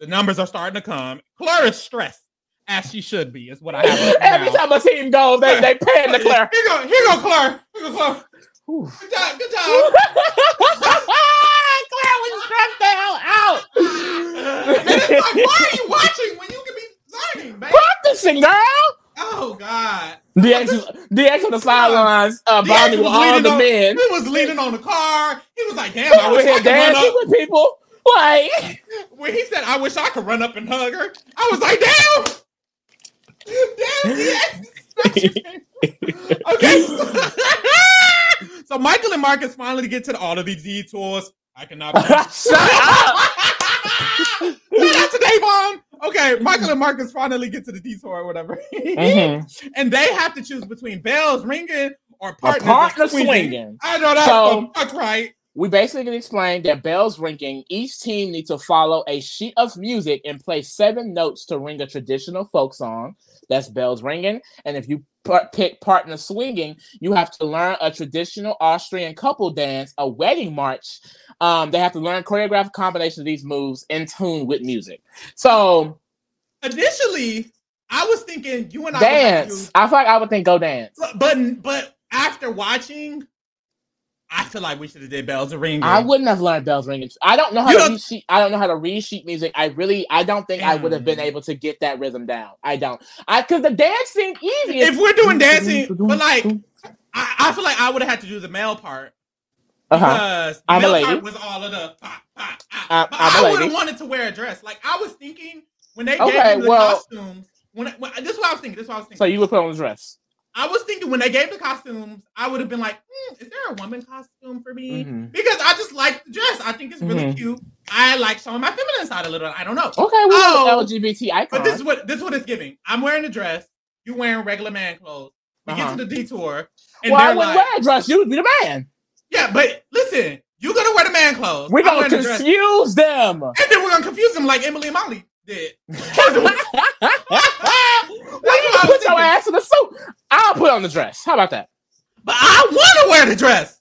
the numbers are starting to come. Claire is stressed as she should be, is what I have. written Every down. time a team goes, they they pan the Claire. Here go, here go, Claire. Here go, Claire. Ooh. Good job, good job. Claire was stressed the hell out. and it's like, why are you watching when you can be learning, man? Practicing, girl. Oh God. DX, DX on the sidelines, uh, bonding with was all the on- men. He was leaning on the car. He was like, damn, I wish I could run up. with people. Like, When he said, I wish I could run up and hug her, I was like, damn. Damn, DX. okay. so Michael and Marcus finally get to all of these detours. I cannot shut up. Shout out to Davon. Okay, Michael and Marcus finally get to the detour or whatever. Mhm. and they have to choose between bells ringing or A partners partner swinging. swinging. I know that's So- the fuck right. We basically explained that bells ringing, each team needs to follow a sheet of music and play seven notes to ring a traditional folk song. That's bells ringing. And if you par- pick partner swinging, you have to learn a traditional Austrian couple dance, a wedding march. Um, they have to learn choreographed combination of these moves in tune with music. So Initially, I was thinking you and I would have to dance. I feel like I would think go dance. But but, after watching, I feel like we should have did bells ringing. I wouldn't have learned bells ringing. I don't know how You to read sheet. I don't know how to read sheet music. I really, I don't think I would have been able to get that rhythm down. I don't. I because the seemed easy. If we're doing dancing, but like I, I feel like I would have had to do the male part uh-huh. because I'm a lady. was all of the. pop, pop, pop. I'm- a I would have wanted to wear a dress. Like I was thinking when they Okay, gave me the well- costumes. When, when this is what I was thinking. This is what I was thinking. so you would put on the dress. I was thinking when they gave the costumes, I would have been like, hmm, "Is there a woman costume for me?" Mhm. Because I just like the dress. I think it's really Mhm. cute. I like showing my feminine side a little. I don't know. Okay, we Oh. LGBT icon. But this is what this is what it's giving. I'm wearing a dress. You wearing regular man clothes. We Uh-huh. get to the detour, and well, I wouldn't like, wear a dress. You would be the man. "Yeah, but listen, you're gonna wear the man clothes. We're gonna confuse them. and then we're gonna confuse them like Emily and Molly did." Why you put your ass in the suit? I'll put on the dress. How about that? But I want to wear the dress.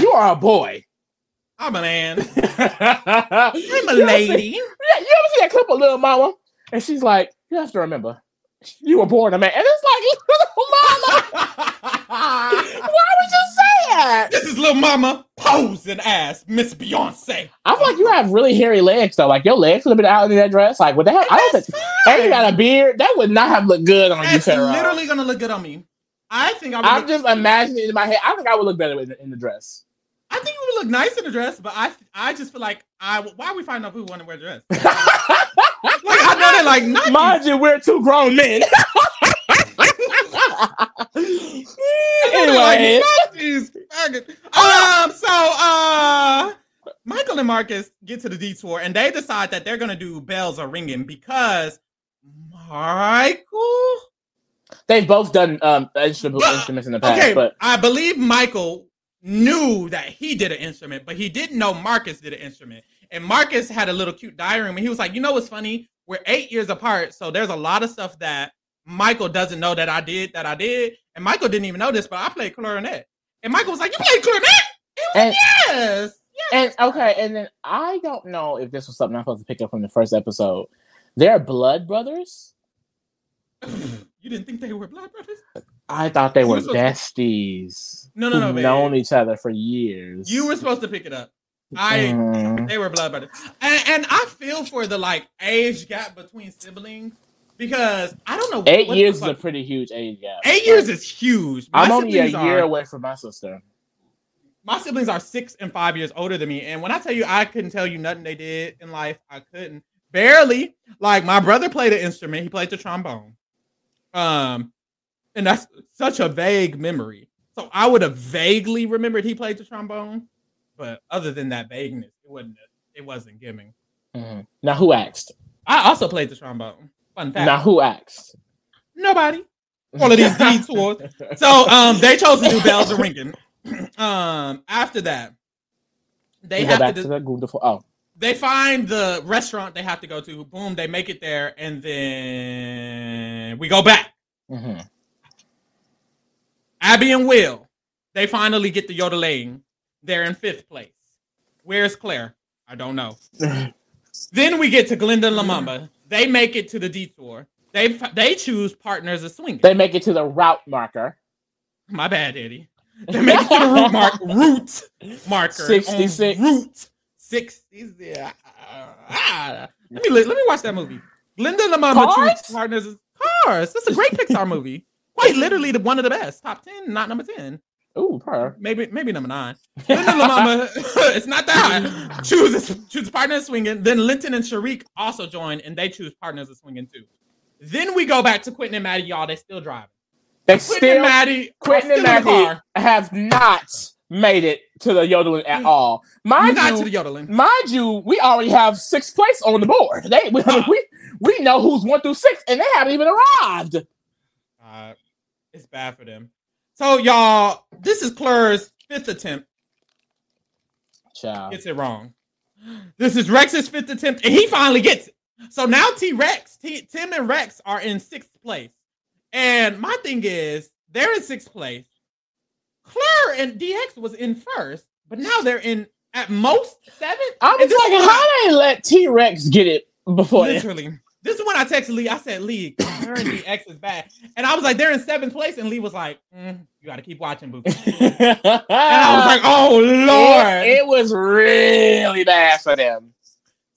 You are a boy. I'm a man. I'm a You lady. Yeah, you ever see that clip of Little Mama? And she's like, you have to remember, you were born a man. And it's like, Little Mama, why would you say that? this is little mama posing as Miss Beyonce. I feel like you have really hairy legs though. Like your legs would have been out in that dress. Like what the hell? I don't That's think. And you got a beard. That would not have looked good on you, It's literally gonna look good on me. I think I would. I'm look, just imagining in my head. I think I would look better in the, in the dress. I think it would look nice in a dress, but I I just feel like I why are we finding out who want to wear a dress? Like I know they're like Nike. Mind you, we're two grown men. anyway, um, so uh, Michael and Marcus get to the detour and they decide that they're gonna do bells are ringing because Michael. they've both done um instrument, But- instruments in the past, Okay, but I believe Michael knew that he did an instrument, but he didn't know Marcus did an instrument. And Marcus had a little cute diary room, and he was like, "You know what's funny? We're eight years apart, so there's a lot of stuff that Michael doesn't know that I did that I did, and Michael didn't even know this, but I played clarinet." And Michael was like, "You played clarinet?" Was And- like, yes. and okay, and then I don't know if this was something I'm supposed to pick up from the first episode. They're blood brothers. you didn't think they were blood brothers? I thought they were besties. No, no, no, who've known each other for years. You were supposed to pick it up. I Mm. They were blood brothers. And, and I feel for the like age gap between siblings because I don't know. eight years is a pretty huge age gap. Eight years is huge. My I'm only a year are- away from my sister. My siblings are six and five years older than me, and when I tell you I couldn't tell you nothing they did in life, I couldn't barely. Like my brother played an instrument; he played the trombone. Um, and that's such a vague memory. So I would have vaguely remembered he played the trombone, but other than that vagueness, it wasn't. It wasn't giving. Mhm. Now who asked? I also played the trombone. Fun fact. Now who asked? Nobody. All of these detours. So um, they chose to do bells are ringing. um, after that, they we go have back to. to do- the beautiful. Oh, they find the restaurant they have to go to. Boom, they make it there, and then we go back. hmm Abby and Will, they finally get the yodeling. They're in fifth place. Where's Claire? I don't know. then we get to Glenda and Lumumba. They make it to the detour. They they choose partners of swinging. They make it to the route marker. My bad, Eddie. They make it to the route mark route marker. 66. Route 60. Yeah. Ah, let me let me watch that movie. Linda and Lumumba Cars? choose partners. of- Cars. That's a great Pixar movie. Quite literally the one of the best. Top ten, not number ten. Ooh, her. Maybe maybe number nine. Glenda and Lumumba, it's not that high. Chooses choose partners swinging. Then Linton and Sharik also join, and they choose partners of swinging too. Then we go back to Quinton and Mattie. Y'all, they still driving. They Quinton still and Mattie, Quinton and Mattie have not made it to the yodeling at all. Mind not you, to the yodeling. mind you, we already have sixth place on the board. They we, we we know who's one through six, and they haven't even arrived. Uh, it's bad for them. So y'all, this is Claire's fifth attempt. Child. Gets it wrong. This is Rex's fifth attempt, and he finally gets it. So now T Rex, T- Tim and Rex are in sixth place. And my thing is, they're in sixth place. Claire and DX was in first, but now they're in at most seventh. I was like, how they let T Rex get it before? Literally. This is when I texted Lee. I said, Lee, and DX is bad. And I was like, they're in seventh place. And Lee was like, mm, you got to keep watching, Boo. And I was like, oh, Lord. It, it was really bad for them.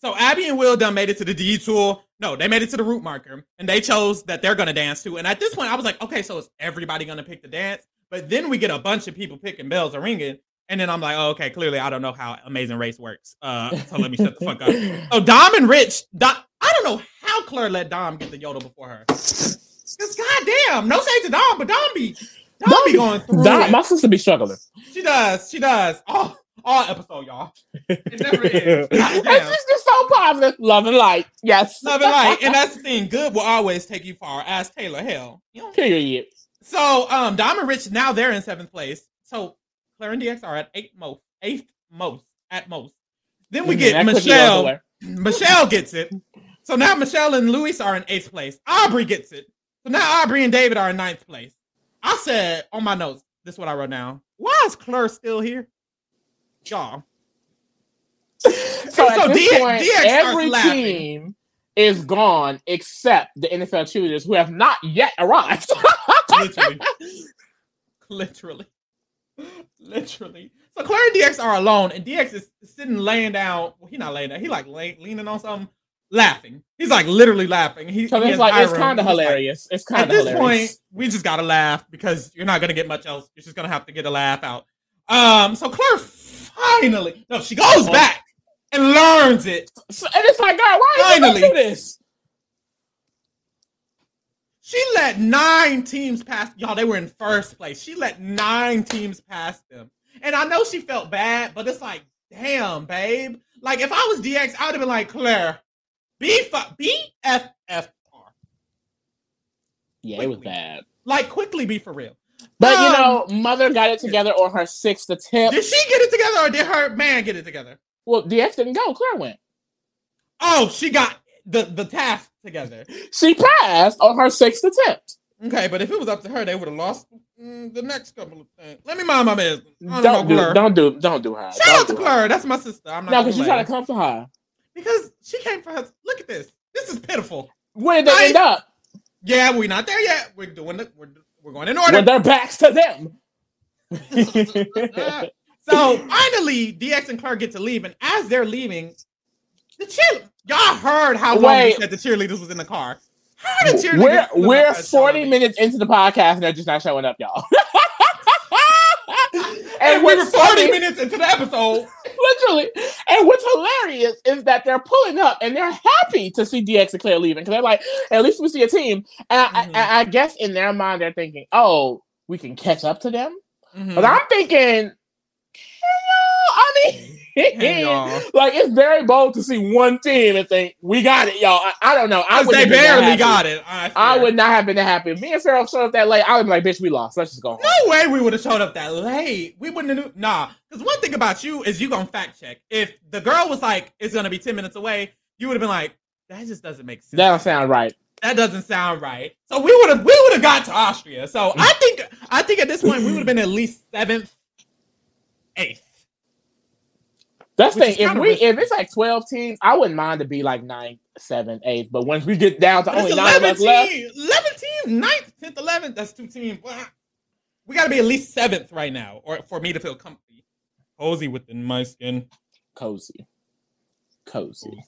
So Abby and Will done made it to the detour. No, they made it to the route marker, and they chose that they're gonna dance too. And at this point, I was like, okay, so is everybody gonna pick the dance? But then we get a bunch of people picking bells are ringing, and then I'm like, oh, okay, clearly I don't know how Amazing Race works. Uh, so let me shut the fuck up. So Dom and Rich, Dom, I don't know how Claire let Dom get the yodel before her. Cause goddamn, no shade to Dom, but Dom be Dom, Dom be be- going through That- it. my sister be struggling. She does, she does. Oh, all episode, y'all. It never is. It's just so positive. Love and light. Yes. Love and light, and that's the thing. Good will always take you far. As Taylor, hell, you know. Period. So, um, Dom and Rich now they're in seventh place. So Claire and DX are at eighth most, eighth most at most. Then we get That could Michelle. Michelle gets it. So now Michelle and Luis are in eighth place. Aubrey gets it. So now Aubrey and David are in ninth place. I said on my notes, this is what I wrote down. Why is Claire still here? Y'all. So, So DX point, starts every team is gone except the NFL cheerleaders who have not yet arrived. literally, literally, literally. So Claire and DX are alone, and DX is sitting laying down. Well, he not laying down. He like lay, leaning on something, laughing. He's like literally laughing. He, So he it's like it's kind of. He's like- hilarious. It's kind of At this hilarious. point, we just gotta laugh because you're not gonna get much else. You're just gonna have to get a laugh out. Um, so Claire finally, no, she goes Oh. back and learns it. So- and it's like, God, why are you Finally. gonna do this? She let nine teams pass. Y'all, they were in first place. She let nine teams pass them. And I know she felt bad, but it's like, damn, babe. Like, if I was DX, I would have been like, Claire, B F F R. Yeah, it was bad. Like, quickly be for real. But you Um, know, mother got it together on her sixth attempt. Did she get it together or did her man get it together? Well, DX didn't go. Claire went. Oh, she got the, the task together. She passed on her sixth attempt. Okay, but if it was up to her, they would have lost mm, the next couple of things. Let me mind my business. Don't, don't, do, know don't do, don't do her. Shout Don't out to her. Claire. That's my sister. I'm not No, because you try to come for her. Because she came for her. Look at this. This is pitiful. Where did they I- end up? Yeah, we're not there yet. We're doing it. We're, we're going in order. With their backs to them. so finally, DX and Claire get to leave, and as they're leaving, the cheer y'all heard how long Wait. said the cheerleaders was in the car. How the cheerleaders? we're we're 40 minutes into the podcast and they're just not showing up, y'all. And we were 40 funny- minutes into the episode. Literally. And what's hilarious is that they're pulling up and they're happy to see DX and Claire leaving because they're like, at least we see a team. And I, Mhm. I, I guess in their mind, they're thinking, oh, we can catch up to them. Mhm. But I'm thinking, hell, I mean. like it's very bold to see one team and think, we got it, y'all. I, I don't know. I would they barely got it. I, I would not have been that happy. If me and Farrell showed up that late, I would be like, bitch, we lost. Let's just go home. No way we would have showed up that late. We wouldn't have. knew- Nah, because one thing about you is you gonna fact check. If the girl was like, "It's gonna be ten minutes away," you would have been like, "That just doesn't make sense. That don't sound right. That doesn't sound right." So we would have we would have got to Austria. So I think I think at this point we would have been at least seventh, eighth. That's the thing. If we if it's like twelve teams, I wouldn't mind to be like ninth, seventh, eighth. But once we get down to only nine of 11 us left, teams, 11 teams, ninth, 10th, 11th. That's two teams. We got to be at least seventh right now, or for me to feel comfy, cozy within my skin. cozy, cozy.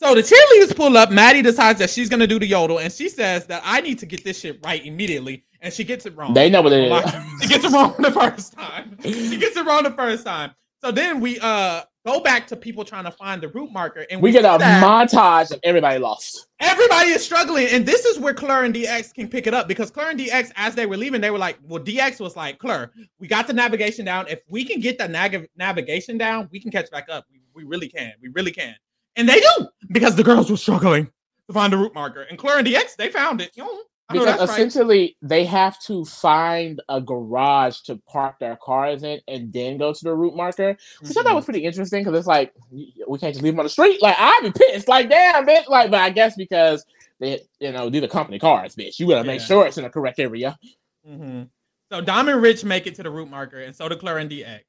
So the cheerleaders pull up. Mattie decides that she's gonna do the yodel, and she says that I need to get this shit right immediately, and she gets it wrong. They know what it is. she gets it wrong the first time. She gets it wrong the first time. So then we uh go back to people trying to find the root marker, and We get a montage of everybody lost. everybody is struggling, and this is where Claire and DX can pick it up because Claire and DX, as they were leaving, they were like, "Well, DX was like, Claire, we got the navigation down. If we can get the nav- navigation down, we can catch back up. We, we really can. We really can." And they do because the girls were struggling to find the root marker, and Claire and DX they found it. You know, I Because right. essentially they have to find a garage to park their cars in and then go to the route marker. Which I Mm-hmm. thought was pretty interesting because it's like we can't just leave them on the street. Like I'd be pissed. Like damn, bitch. Like, but I guess because they, you know, these are company cars, bitch. You gotta make Yeah. sure it's in the correct area. hmm So Dom and Rich make it to the route marker, and so do Claire and DX.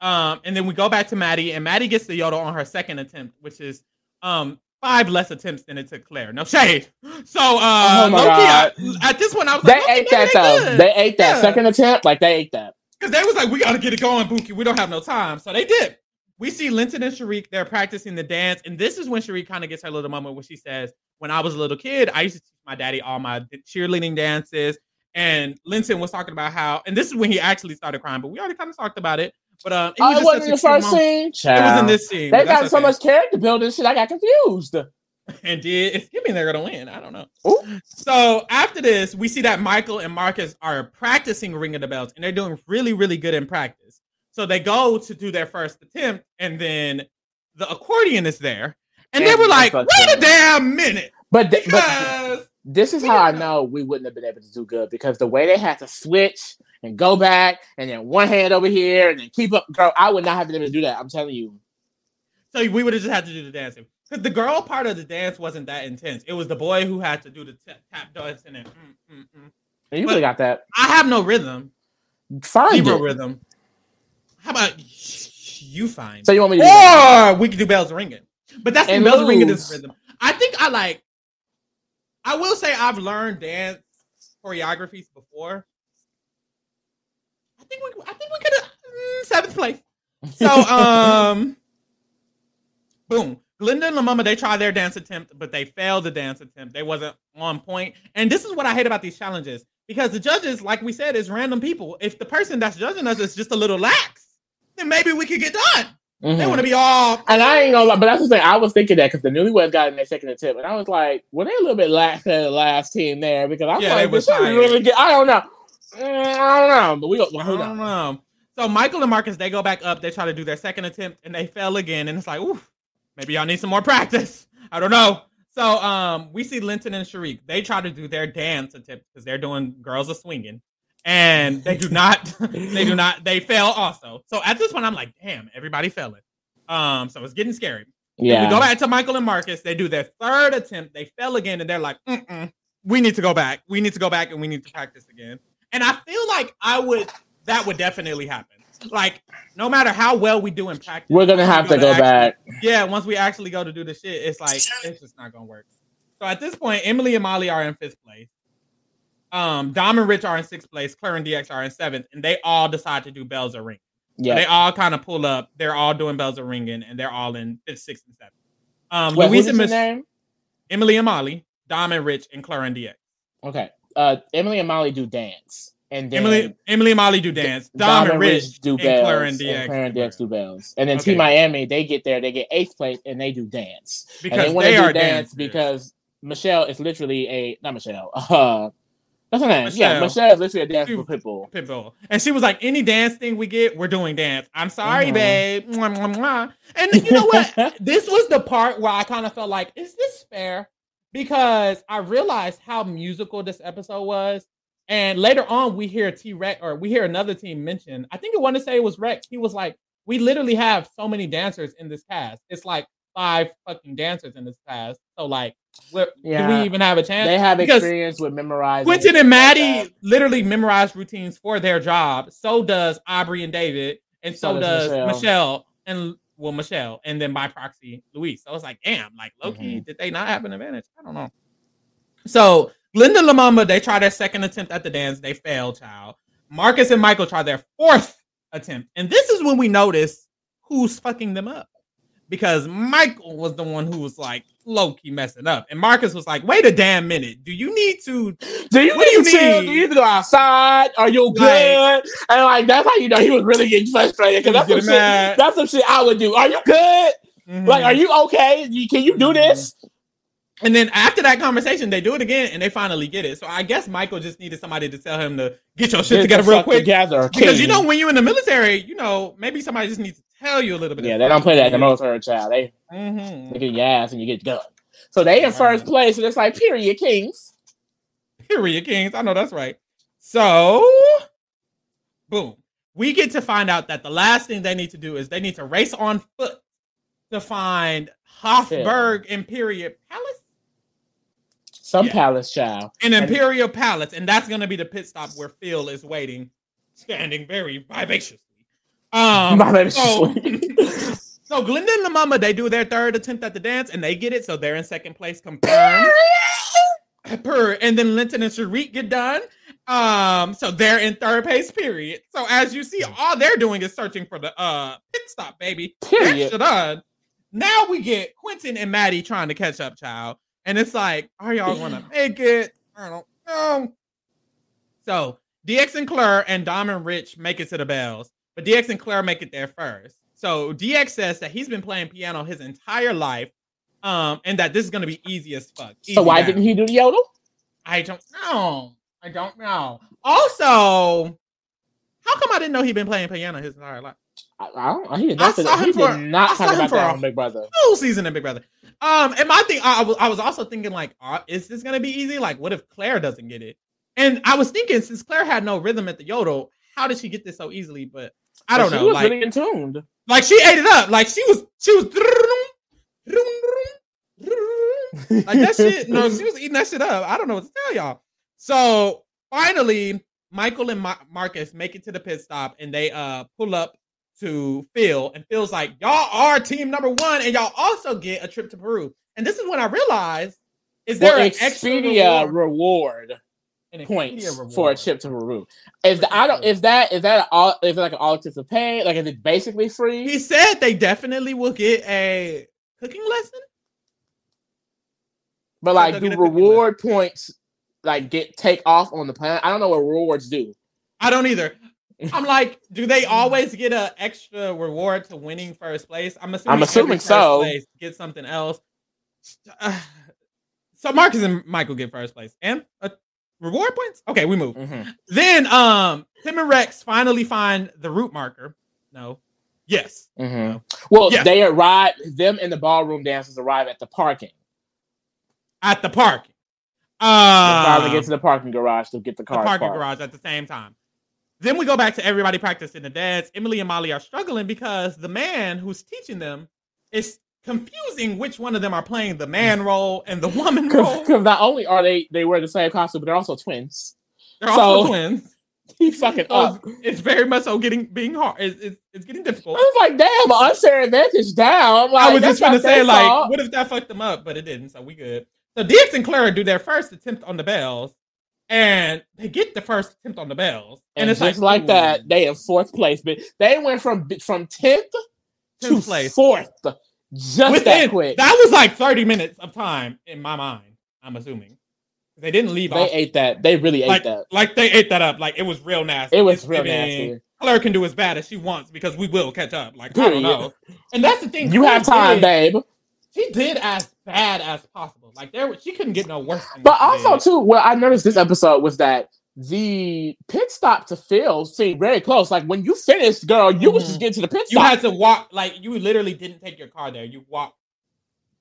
Um, and then we go back to Mattie, and Mattie gets the yodel on her second attempt, which is um five less attempts than it took Claire. No shade. So uh, Oh my low-key, I- at this one, I was They like, ate that though. good. They ate that Yeah. second attempt. Like they ate that. Because they was like, we got to get it going, Buki. We don't have no time. So they did. We see Linton and Sharik, they're practicing the dance. And this is when Sharik kind of gets her little moment where she says, When I was a little kid, I used to teach my daddy all my cheerleading dances. And Linton was talking about how, and this is when he actually started crying, but we already kind of talked about it. But um, it Oh, was it just wasn't in the first moment. scene. It was Child. in this scene. They got that's so much character building shit. I got confused. and did it's giving they're gonna win. I don't know. Ooh. So after this, we see that Michael and Marcus are practicing ringing the bells, and they're doing really, really good in practice. So they go to do their first attempt, and then the accordion is there, and they were like, "Wait a damn minute!" But, th- but this is how I know we wouldn't have been able to do good because the way they had to switch and go back and then one hand over here and then keep up, girl, I would not have been able to do that. I'm telling you. so we would have just had to do the dancing. Because the girl part of the dance wasn't that intense. It was the boy who had to do the tap, tap dancing and mm, mm, mm. And you really got that. I have no rhythm, Find zero it. rhythm. How about you find? So you want me to that? Or we could do bells ringing. But that's And the bells ringing is rhythm. I think I like I will say I've learned dance choreographies before. I think we I think we could have mm, seventh place. So um boom. Glenda and Lumumba, they tried their dance attempt, but they failed the dance attempt. They wasn't on point. And this is what I hate about these challenges. Because the judges, like we said, is random people. If the person that's judging us is just a little lax, then maybe we could get done. They Mhm. want to be all And I ain't gonna lie, but that's the thing. I was thinking that because the newlyweds got in their second attempt, and I was like, were they a little bit lax at the last team there? Because I'm Yeah, like, was this really good. I don't know. Mm, I don't know, but we go. Well, I don't on. know. So Michael and Marcus, they go back up. They try to do their second attempt, and they fail again. And it's like, ooh, maybe y'all need some more practice. I don't know. So um, we see Linton and Sharik. They try to do their dance attempt because they're doing girls are swinging, and they do not. they do not. They fail also. So at this point, I'm like, damn, everybody failing. Um, so it's getting scary. Then Yeah. We go back to Michael and Marcus. They do their third attempt. They fell again, and they're like, Mm-mm, "We need to go back. We need to go back, and we need to practice again." And I feel like I would. That would definitely happen. Like, no matter how well we do in practice, We're gonna once we have to go actually- back. Yeah, once we actually go to do the shit, it's like it's just not gonna work. So at this point, Emily and Molly are in fifth place. Um, Dom and Rich are in sixth place. Claire and DX are in seventh, and they all decide to do bells are ringing. Yeah. They all kind of pull up. They're all doing bells are ringing, and they're all in fifth, sixth, and seventh. Um, Wait, Louise who's and your Mich- name? Emily and Molly, Dom and Rich, and Claire and DX. Okay. Uh, Emily and Molly do dance, and then Emily, Emily and Molly do dance. Dom, and Rich do and bells, Claire and DX. and Claire and DX do bells, and then Okay. Team Miami they get there, they get eighth place, and they do dance. because and they want to do are dance dancers. because Michelle is literally a not Michelle. Uh, that's her name. Yeah, Michelle. Michelle is literally a dance She- for Pitbull. Pitbull. And she was like, any dance thing we get, we're doing dance. I'm sorry, Mhm. babe. Mwah, mwah, mwah. And you know what? this was the part where I kind of felt like, is this fair? Because I realized how musical this episode was. And later on, we hear T Rex or we hear another team mention. I think I want to say it was Rex. He was like, we literally have so many dancers in this cast. It's like five fucking dancers in this cast. So like, what, do we even have a chance? They have Because experience with memorizing. Quinton and stuff like Mattie literally memorize routines for their job. So does Aubrey and David, and so, So does does Michelle. Michelle. and well Michelle, and then by proxy Luis. So it's like, damn, like Loki, Mm-hmm. did they not have an advantage? I don't know. So Linda Lumumba, they try their second attempt at the dance, they fail, child. Marcus and Michael try their fourth attempt, and this is when we notice who's fucking them up. Because Michael was the one who was like low key messing up, and Marcus was like, "Wait a damn minute! Do you need to Do you need you to chill? Do you need to go outside? Are you good? Like- and like that's how you know he was really getting frustrated because that's some shit. That's some shit I would do. Are you good? Mhm. Like, are you okay? Can you do Mhm. this? And then after that conversation, they do it again and they finally get it. So I guess Michael just needed somebody to tell him to get your shit Get together real quick. Together, Because you know, when you're in the military, you know, maybe somebody just needs to tell you a little bit. yeah, they don't play that in the military, child. They Mm-hmm. they get your ass and you get done. So they in first place, and it's like period, kings. Period, Kings. I know that's right. So, boom. We get to find out that the last thing they need to do is they need to race on foot to find Hofburg Imperial Palace. Some Yeah. palace child. An And- Imperial Palace, and that's going to be the pit stop where Phil is waiting, standing very vivaciously. Um, My baby's so, asleep. so Glenda and the Mama, they do their third attempt at the dance, and they get it, so they're in second place, confirmed. Per, and then Linton and Sharik get done. Um, so they're in third place, period. So as you see, all they're doing is searching for the uh pit stop, baby. Period. Done. Now we get Quinton and Mattie trying to catch up, child. And it's like, are y'all gonna make it? I don't know. So DX and Claire and Dom and Rich make it to the bells, but DX and Claire make it there first. So DX says that he's been playing piano his entire life, um, and that this is gonna be easy as fuck. So why Easy didn't he do the yodel? I don't know. I don't know. Also, how come I didn't know he'd been playing piano his entire life? I, I don't. He did I not, saw he him did for- not I saw talk about that on Big Brother. Whole season in Big Brother. Um, and my thing, I, I was, I was also thinking like, uh, is this gonna be easy? Like, what if Claire doesn't get it? And I was thinking, since Claire had no rhythm at the yodel, how did she get this so easily? But I don't But know. She was like, really in tuned. like she ate it up. Like she was, she was like that shit. No, she was eating that shit up. I don't know what to tell y'all. So finally, Michael and Ma- Marcus make it to the pit stop, and they uh pull up to Phil, and Phil's like, "Y'all are team number one, and y'all also get a trip to Peru." And this is when I realized, is there Well, an extra Expedia reward? reward An points for a reward. trip to Peru. Is the, I don't is that is that all is it like an all to pay? Like is it basically free? He said they definitely will get a cooking lesson. But like do get a cookie reward points like get take off on the planet? I don't know what rewards do. I don't either. I'm like, do they always get an extra reward to winning first place? I'm assuming. I'm assuming so. Place get something else. Uh, so Marcus and Michael get first place and a reward points. Okay, we move. Mhm. Then um, Tim and Rex finally find the route marker. No, yes, Mhm. Well, Yes. they arrive. Them and the ballroom dancers arrive at the parking. at the parking. They Uh, finally get to the parking garage to get the the car. parking parked. garage at the same time. Then we go back to everybody practicing the dance. Emily and Molly are struggling because the man who's teaching them is confusing which one of them are playing the man role and the woman role. Because not only are they they wear the same costume, but they're also twins. They're also So- twins. He's fucking So up. it's, it's very much so getting being hard. It's, it's, it's getting difficult. I was like, damn, unfair advantage down. Like, I was just trying to say, like, fault. what if that fucked them up? But it didn't, so we good. So DX and Clara do their first attempt on the bells, and they get the first attempt on the bells, and, and, it's just like, like, that, they in fourth place. But they went from from tenth to 10th place. fourth, just that quick. That was like 30 minutes of time in my mind, I'm assuming. They didn't leave they off. ate that. They really ate like, that. like they ate that up. Like it was real nasty. It was It's real nasty. Claire can do as bad as she wants because we will catch up. Like, I don't know. And that's the thing. You Claire have time, did- babe. She did as bad as possible. Like there, was- she couldn't get no worse. Than But also did. too, what I noticed this episode was that the pit stop to Phil seemed very close. Like when you finished, girl, you was Mhm. just getting to the pit stop. you had to walk. Like you literally didn't take your car there. You walked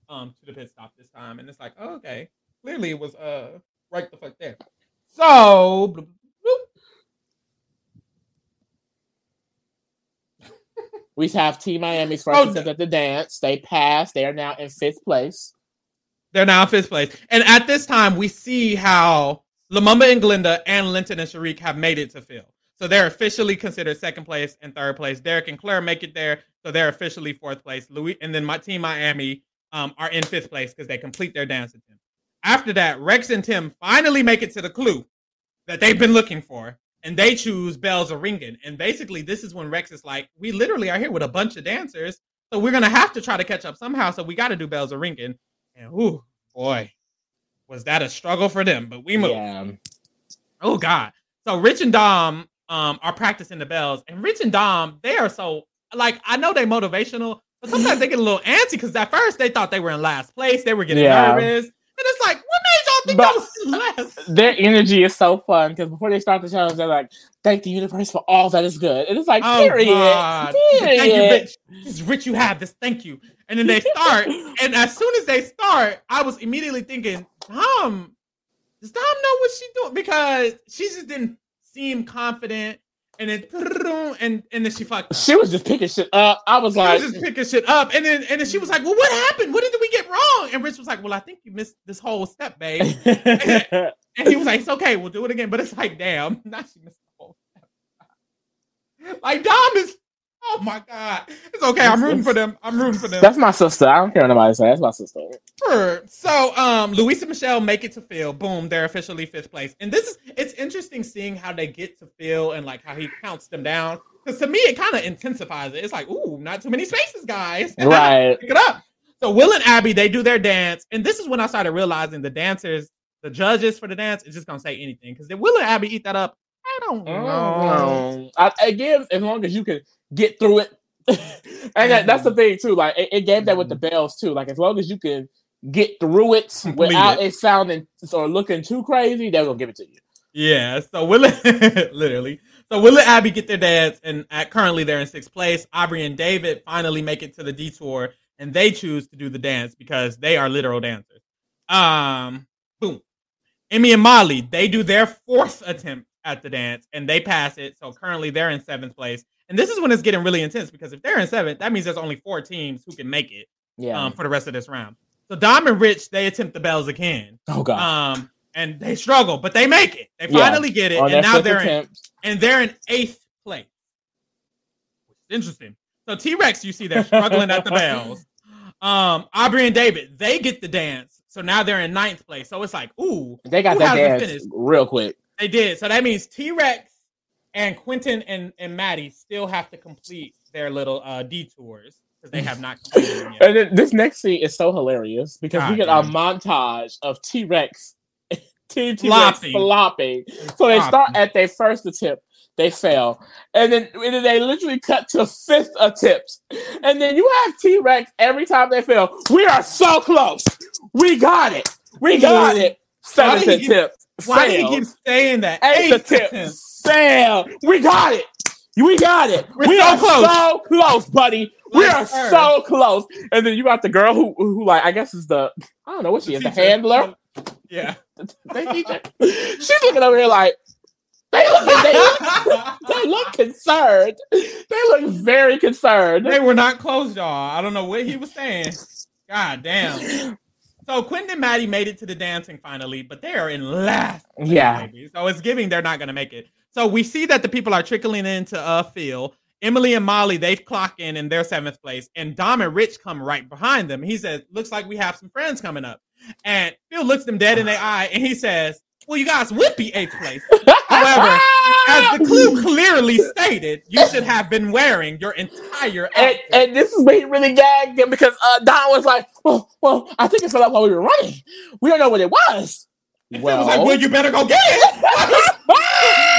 um to the pit stop this time, and it's like, oh, okay, clearly it was uh right the fuck there. So. bloop, bloop. We have Team Miami's first Oh, attempt at the dance. They passed. They are now in fifth place. They're now in fifth place. And at this time, we see how Lumumba and Glenda and Linton and Sharik have made it to Phil. So they're officially considered second place and third place. Derek and Claire make it there. So they're officially fourth place. Louis and then my team Miami um, are in fifth place because they complete their dance attempt. After that, Rex and Tim finally make it to the clue that they've been looking for. And they choose Bells are ringing. And basically, this is when Rex is like, we literally are here with a bunch of dancers. So we're gonna have to try to catch up somehow. So we gotta do Bells are ringing. And ooh, boy, was that a struggle for them? But we moved. Yeah. Oh God. So Rich and Dom um are practicing the bells, and Rich and Dom they are so like I know they motivational, but sometimes they get a little antsy because at first they thought they were in last place, they were getting Yeah. nervous, and it's like, what made y'all think But- that was last? Their energy is so fun because before they start the challenge, they're like, "Thank the universe for all that is good." And it's like, Oh period, God! period. Thank you, Rich. This is Rich, you have this. Thank you. And then they start, and as soon as they start, I was immediately thinking, Dom, does Dom know what she's doing? Because she just didn't seem confident, and then and and then she fucked. Up. She was just picking shit up. I was She like, was just picking shit up, and then and then she was like, "Well, what happened? What did we get wrong?" And Rich was like, "Well, I think you missed this whole step, babe." And he was like, "It's okay, we'll do it again." But it's like, damn, now she missed the whole step. Like Dom is, oh my god, it's okay. I'm rooting for them. I'm rooting for them. "That's my sister." I don't care what nobody says. That's my sister. Sure. So, um, Luis and Michelle make it to Phil. Boom, they're officially fifth place. And this is it's interesting seeing how they get to Phil and like how he counts them down. Because to me, it kind of intensifies it. It's like, ooh, not too many spaces, guys. Right. Pick it up. So Will and Abby, they do their dance, and this is when I started realizing the dancers, the judges for the dance, is just gonna say anything. Because if Will and Abby eat that up, I don't know. No. I, it gives as long as you can get through it. and that, that's the thing too. Like it, it gave that with the bells too. Like as long as you can get through it without it. it sounding or looking too crazy, they're gonna give it to you. Yeah, so Will literally. So Will and Abby get their dance, and at, currently they're in sixth place. Aubrey and David finally make it to the detour, and they choose to do the dance because they are literal dancers. Um, boom. Emmy and Molly, they do their fourth attempt at the dance, and they pass it. So currently they're in seventh place, and this is when it's getting really intense because if they're in seventh, that means there's only four teams who can make it Yeah. um, for the rest of this round. So Dom and Rich, they attempt the bells again. oh god. Um, and they struggle, but they make it. They Yeah. finally get it, and now they're in, and they're in eighth place. Which interesting. So T Rex, you see, they're struggling at the bells. Um, Aubrey and David, they get the dance, so now they're in ninth place. So it's like, ooh, They got that dance finished? real quick. they did. So that means T Rex and Quinton and and Mattie still have to complete their little uh detours because they have not completed them yet. And then this next scene is so hilarious because we get damn. a montage of T Rex, T Rex Flopping. So they start at their first attempt, they fail, and then, and then they literally cut to fifth attempts, and then you have T Rex every time they fail. We are so close. We got it. We got it. Seventh did he keep- attempt. Why do you keep saying that? Eighth Eighth attempt. Fail. We got it. We got it. We're we so are close. so close, buddy. we are her. so close. And then you got the girl who, who like, I guess is the, I don't know what she is, the handler. Yeah. She's looking over here like, they look, they, look- they look concerned. They look very concerned. they were not close, y'all. I don't know what he was saying. God damn. So Quinton and Mattie made it to the dancing finally, but they are in last. Yeah. baby. So it's giving they're not gonna make it. So we see that the people are trickling into uh Phil. Emily and Molly, they've clocked in in their seventh place, and Dom and Rich come right behind them. He says, Looks like we have some friends coming up. And Phil looks them dead in the eye and he says, Well, you guys would be eighth place. However, As the clue clearly stated, you should have been wearing your entire and, and this is where he really gagged him because uh, Don was like, well, well, I think it fell out while we were running. We don't know what it was. And Phil was like, well, you better go get it.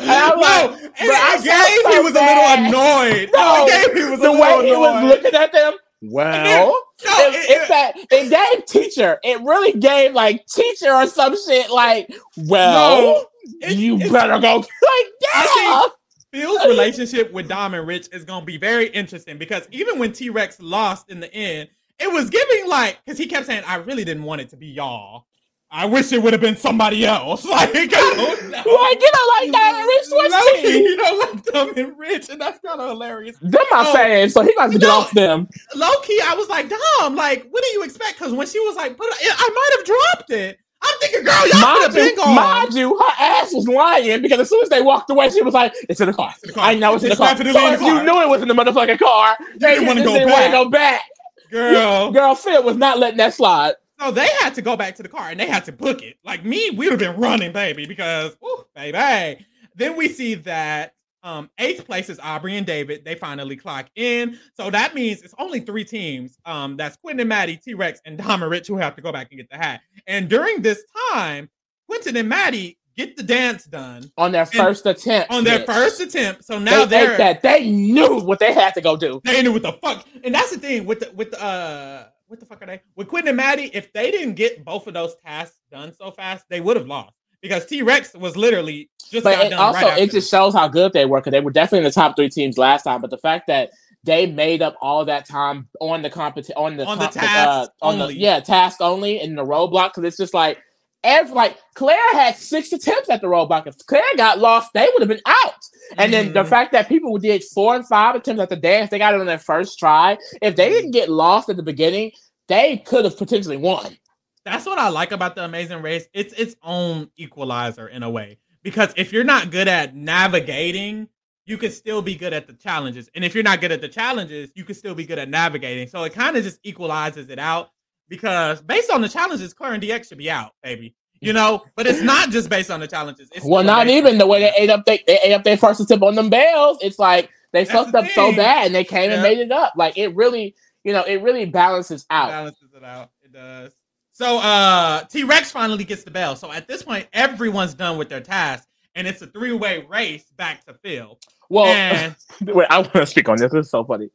I'm no, like, but I I gave felt he was bad. a little annoyed. No, I gave he was a the way he was looking at them. Well, No, it, it- it's that it gave teacher. It really gave like teacher or some shit. Like, well, No, it- you better go. Like, yeah. I Phil's relationship with Dom and Rich is gonna be very interesting because even when T Rex lost in the end, it was giving like because he kept saying, "I really didn't want it to be y'all." I wish it would have been somebody else. Like, I don't know. Like, you know, like that rich Swiss you know, like dumb and rich, and that's kind of hilarious. Them my Oh. fans, so he got to get know- off them. Low key, I was like, Dom, like, what do you expect? Because when she was like, it, I might have dropped it. I'm thinking, girl, y'all could Mind have been you, gone. mind you, her ass was lying because as soon as they walked away, she was like, "It's in the car. in the car. I know it's in the car." definitely So in the if you car. knew it was in the motherfucking car, they didn't go back. go back. Girl. Girl, Phil was not letting that slide. So they had to go back to the car and they had to book it. Like me, we would have been running, baby, because ooh, baby. Then we see that um eighth place is Aubrey and David. They finally clock in. So that means it's only three teams. Um, that's Quinton and Mattie, T-Rex, and Dom and Rich who have to go back and get the hat. And during this time, Quinton and Mattie get the dance done On their first attempt. on their bitch. first attempt. So now ate they're that. They knew what they had to go do. they knew what the fuck. And that's the thing with the with the uh what the fuck are they? With Quinton and Mattie, if they didn't get both of those tasks done so fast, they would have lost. Because T Rex was literally just But got it done also, right it just shows how good they were because they were definitely in the top three teams last time. But the fact that they made up all that time on the competition, on the On the task uh, on only. the yeah task only in the roadblock because it's just like every like Claire had six attempts at the roadblock. If Claire got lost, they would have been out. And then the Mhm. fact that people did four and five attempts at the dance, they got it on their first try. If they didn't get lost at the beginning, they could have potentially won. that's what I like about the Amazing Race. It's its own equalizer in a way. Because if you're not good at navigating, you can still be good at the challenges. And if you're not good at the challenges, you can still be good at navigating. So it kind of just equalizes it out. Because based on the challenges, and DX should be out, baby. You know, but it's not just based on the challenges. It's Well, not even on the way they ate up they, they ate up their first attempt on them bells. It's like they That's fucked the up so bad and they came and made it up. Like it really, you know, it really balances out. balances it out. It does. So uh T Rex finally gets the bell. So at this point, everyone's done with their task, and it's a three way race back to Phil. Well, And wait, I want to speak on this. This is so funny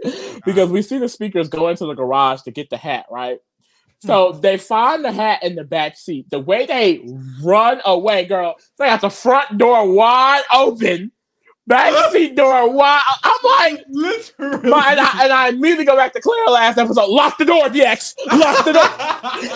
because we see the speakers go into the garage to get the hat, right? So they find the hat in the back seat. The way they run away, girl, they got the front door wide open, back seat door wide. I'm like, literally, my, and, I, and I immediately go back to Claire last episode. Lock the door, DX. Lock the door.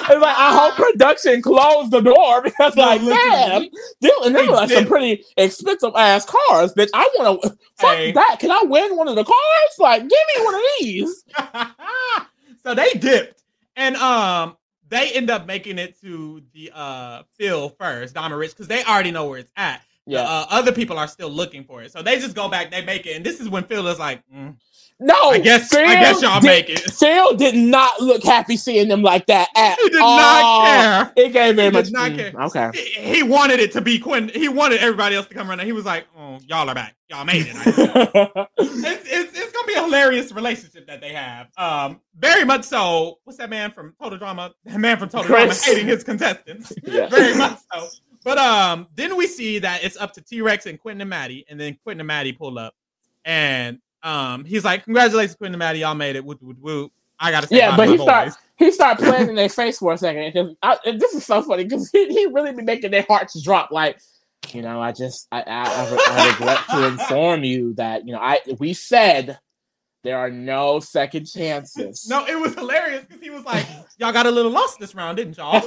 It's like I hope production closed the door because, No, like, literally. damn, dude, and they were like some pretty expensive ass cars, bitch. I want to fuck Hey. that. Can I win one of the cars? Like, give me one of these. so they dipped, and um, they end up making it to the uh Phil first, Dom Rich, because they already know where it's at. Yeah. Uh, other people are still looking for it, so they just go back, they make it, and this is when Phil is like, mm, no, I guess, I guess y'all did- make it. Phil did not look happy seeing them like that at all. He did all. not care. It gave very He much. did not mm, care. Okay. He, he wanted it to be Quinn. He wanted everybody else to come around. He was like, "Oh, y'all are back. Y'all made it." It's, it's, it's gonna be a hilarious relationship that they have. Um, very much so. What's that man from Total Drama? That man from Total Chris. Drama hating his contestants. Yeah. very much so. But um, then we see that it's up to T Rex and Quinton and Mattie, and then Quinton and Mattie pull up, and um, he's like, "Congratulations, Quinn and Mattie, y'all made it." Woot woot woot. I gotta say, Yeah, but he my start he start playing in their face for a second because and this is so funny because he, he really be making their hearts drop. Like, you know, I just I I, I, I regret to inform you that you know I we said there are no second chances. No, it was hilarious because he was like, "Y'all got a little lost this round, didn't y'all?" like,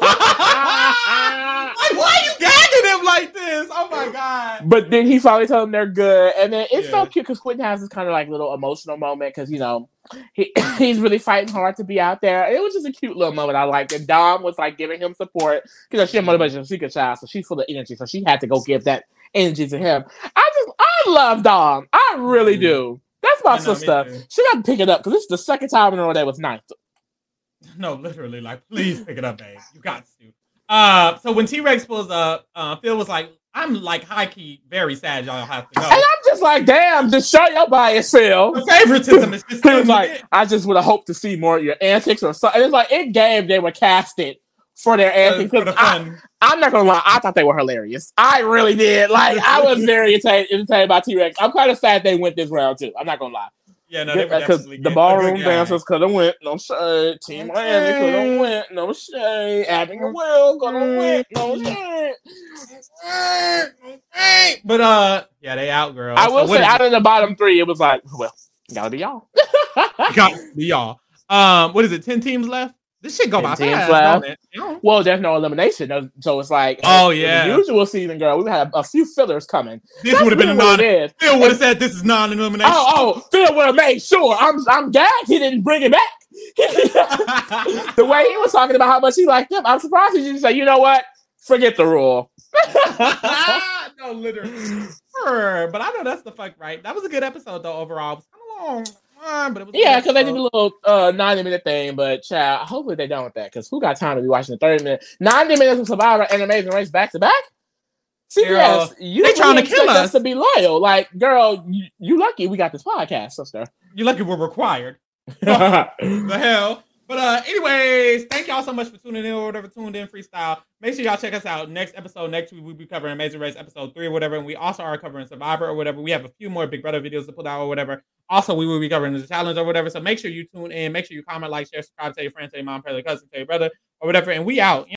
why are you gagging him like this? Oh my god! But then he finally told them they're good, and then it's so cute because Quinton has this kind of like little emotional moment because you know he he's really fighting hard to be out there. It was just a cute little moment I liked, and Dom was like giving him support because she had motivation. She's a child, so she's full of energy, so she had to go give that energy to him. I just I love Dom, I really Mhm. do. That's my I know, me sister. She got to pick it up because this is the second time in a row that was ninth. No, literally, like, please pick it up, babe. You got to. Uh, so when T Rex pulls up, uh, Phil was like, "I'm like high key very sad. Y'all have to go." And I'm just like, damn, just shut your bias, Phil. the favoritism is just He was like, I just would have hoped to see more of your antics or something. It's like in game they were casted for their antics. for the I. I'm not gonna lie, I thought they were hilarious. I really did. Like I was very entertained, entertained by T Rex. I'm kind of sad they went this round too. I'm not gonna lie. Yeah, no, Because definitely the ballroom dancers could have went, no shade. Team Miami could have went, no shade. Abigail Will could have went, no shade. But uh, yeah, they out, girl. I So will what say, out of the bottom three, it was like, well, gotta be y'all. got to be y'all. Um, what is it? Ten teams left. This shit go by fast? Well, there's no elimination, so it's like Oh, yeah. usual season, girl. We've had a few fillers coming. This would have been non. Phil would have said this is non-elimination. Oh, oh, Phil would have made sure. I'm, I'm gagged. He didn't bring it back. the way he was talking about how much he liked them, I'm surprised he didn't say, you know what? Forget the rule. no, literally. But I know that's the fuck right. That was a good episode though. Overall, it was kind of long, but it was. yeah, because they did a little uh, 90 minute thing, but child, hopefully they done with that. Because who got time to be watching the 30 minute, 90 minutes of Survivor and Amazing Race back to back? CBS, you they trying to kill expect us. to be loyal. Like, girl, you, you lucky we got this podcast, sister. You're lucky we're required. the hell. But uh, anyways, thank y'all so much for tuning in or whatever, tuned in freestyle. Make sure y'all check us out. Next episode, next week we'll be covering Amazing Race episode three or whatever. And we also are covering Survivor or whatever. We have a few more Big Brother videos to put out or whatever. Also, we will be covering the challenge or whatever. So make sure you tune in. Make sure you comment, like, share, subscribe, tell your friends, tell your mom, tell your cousin, tell your brother, or whatever. And we out.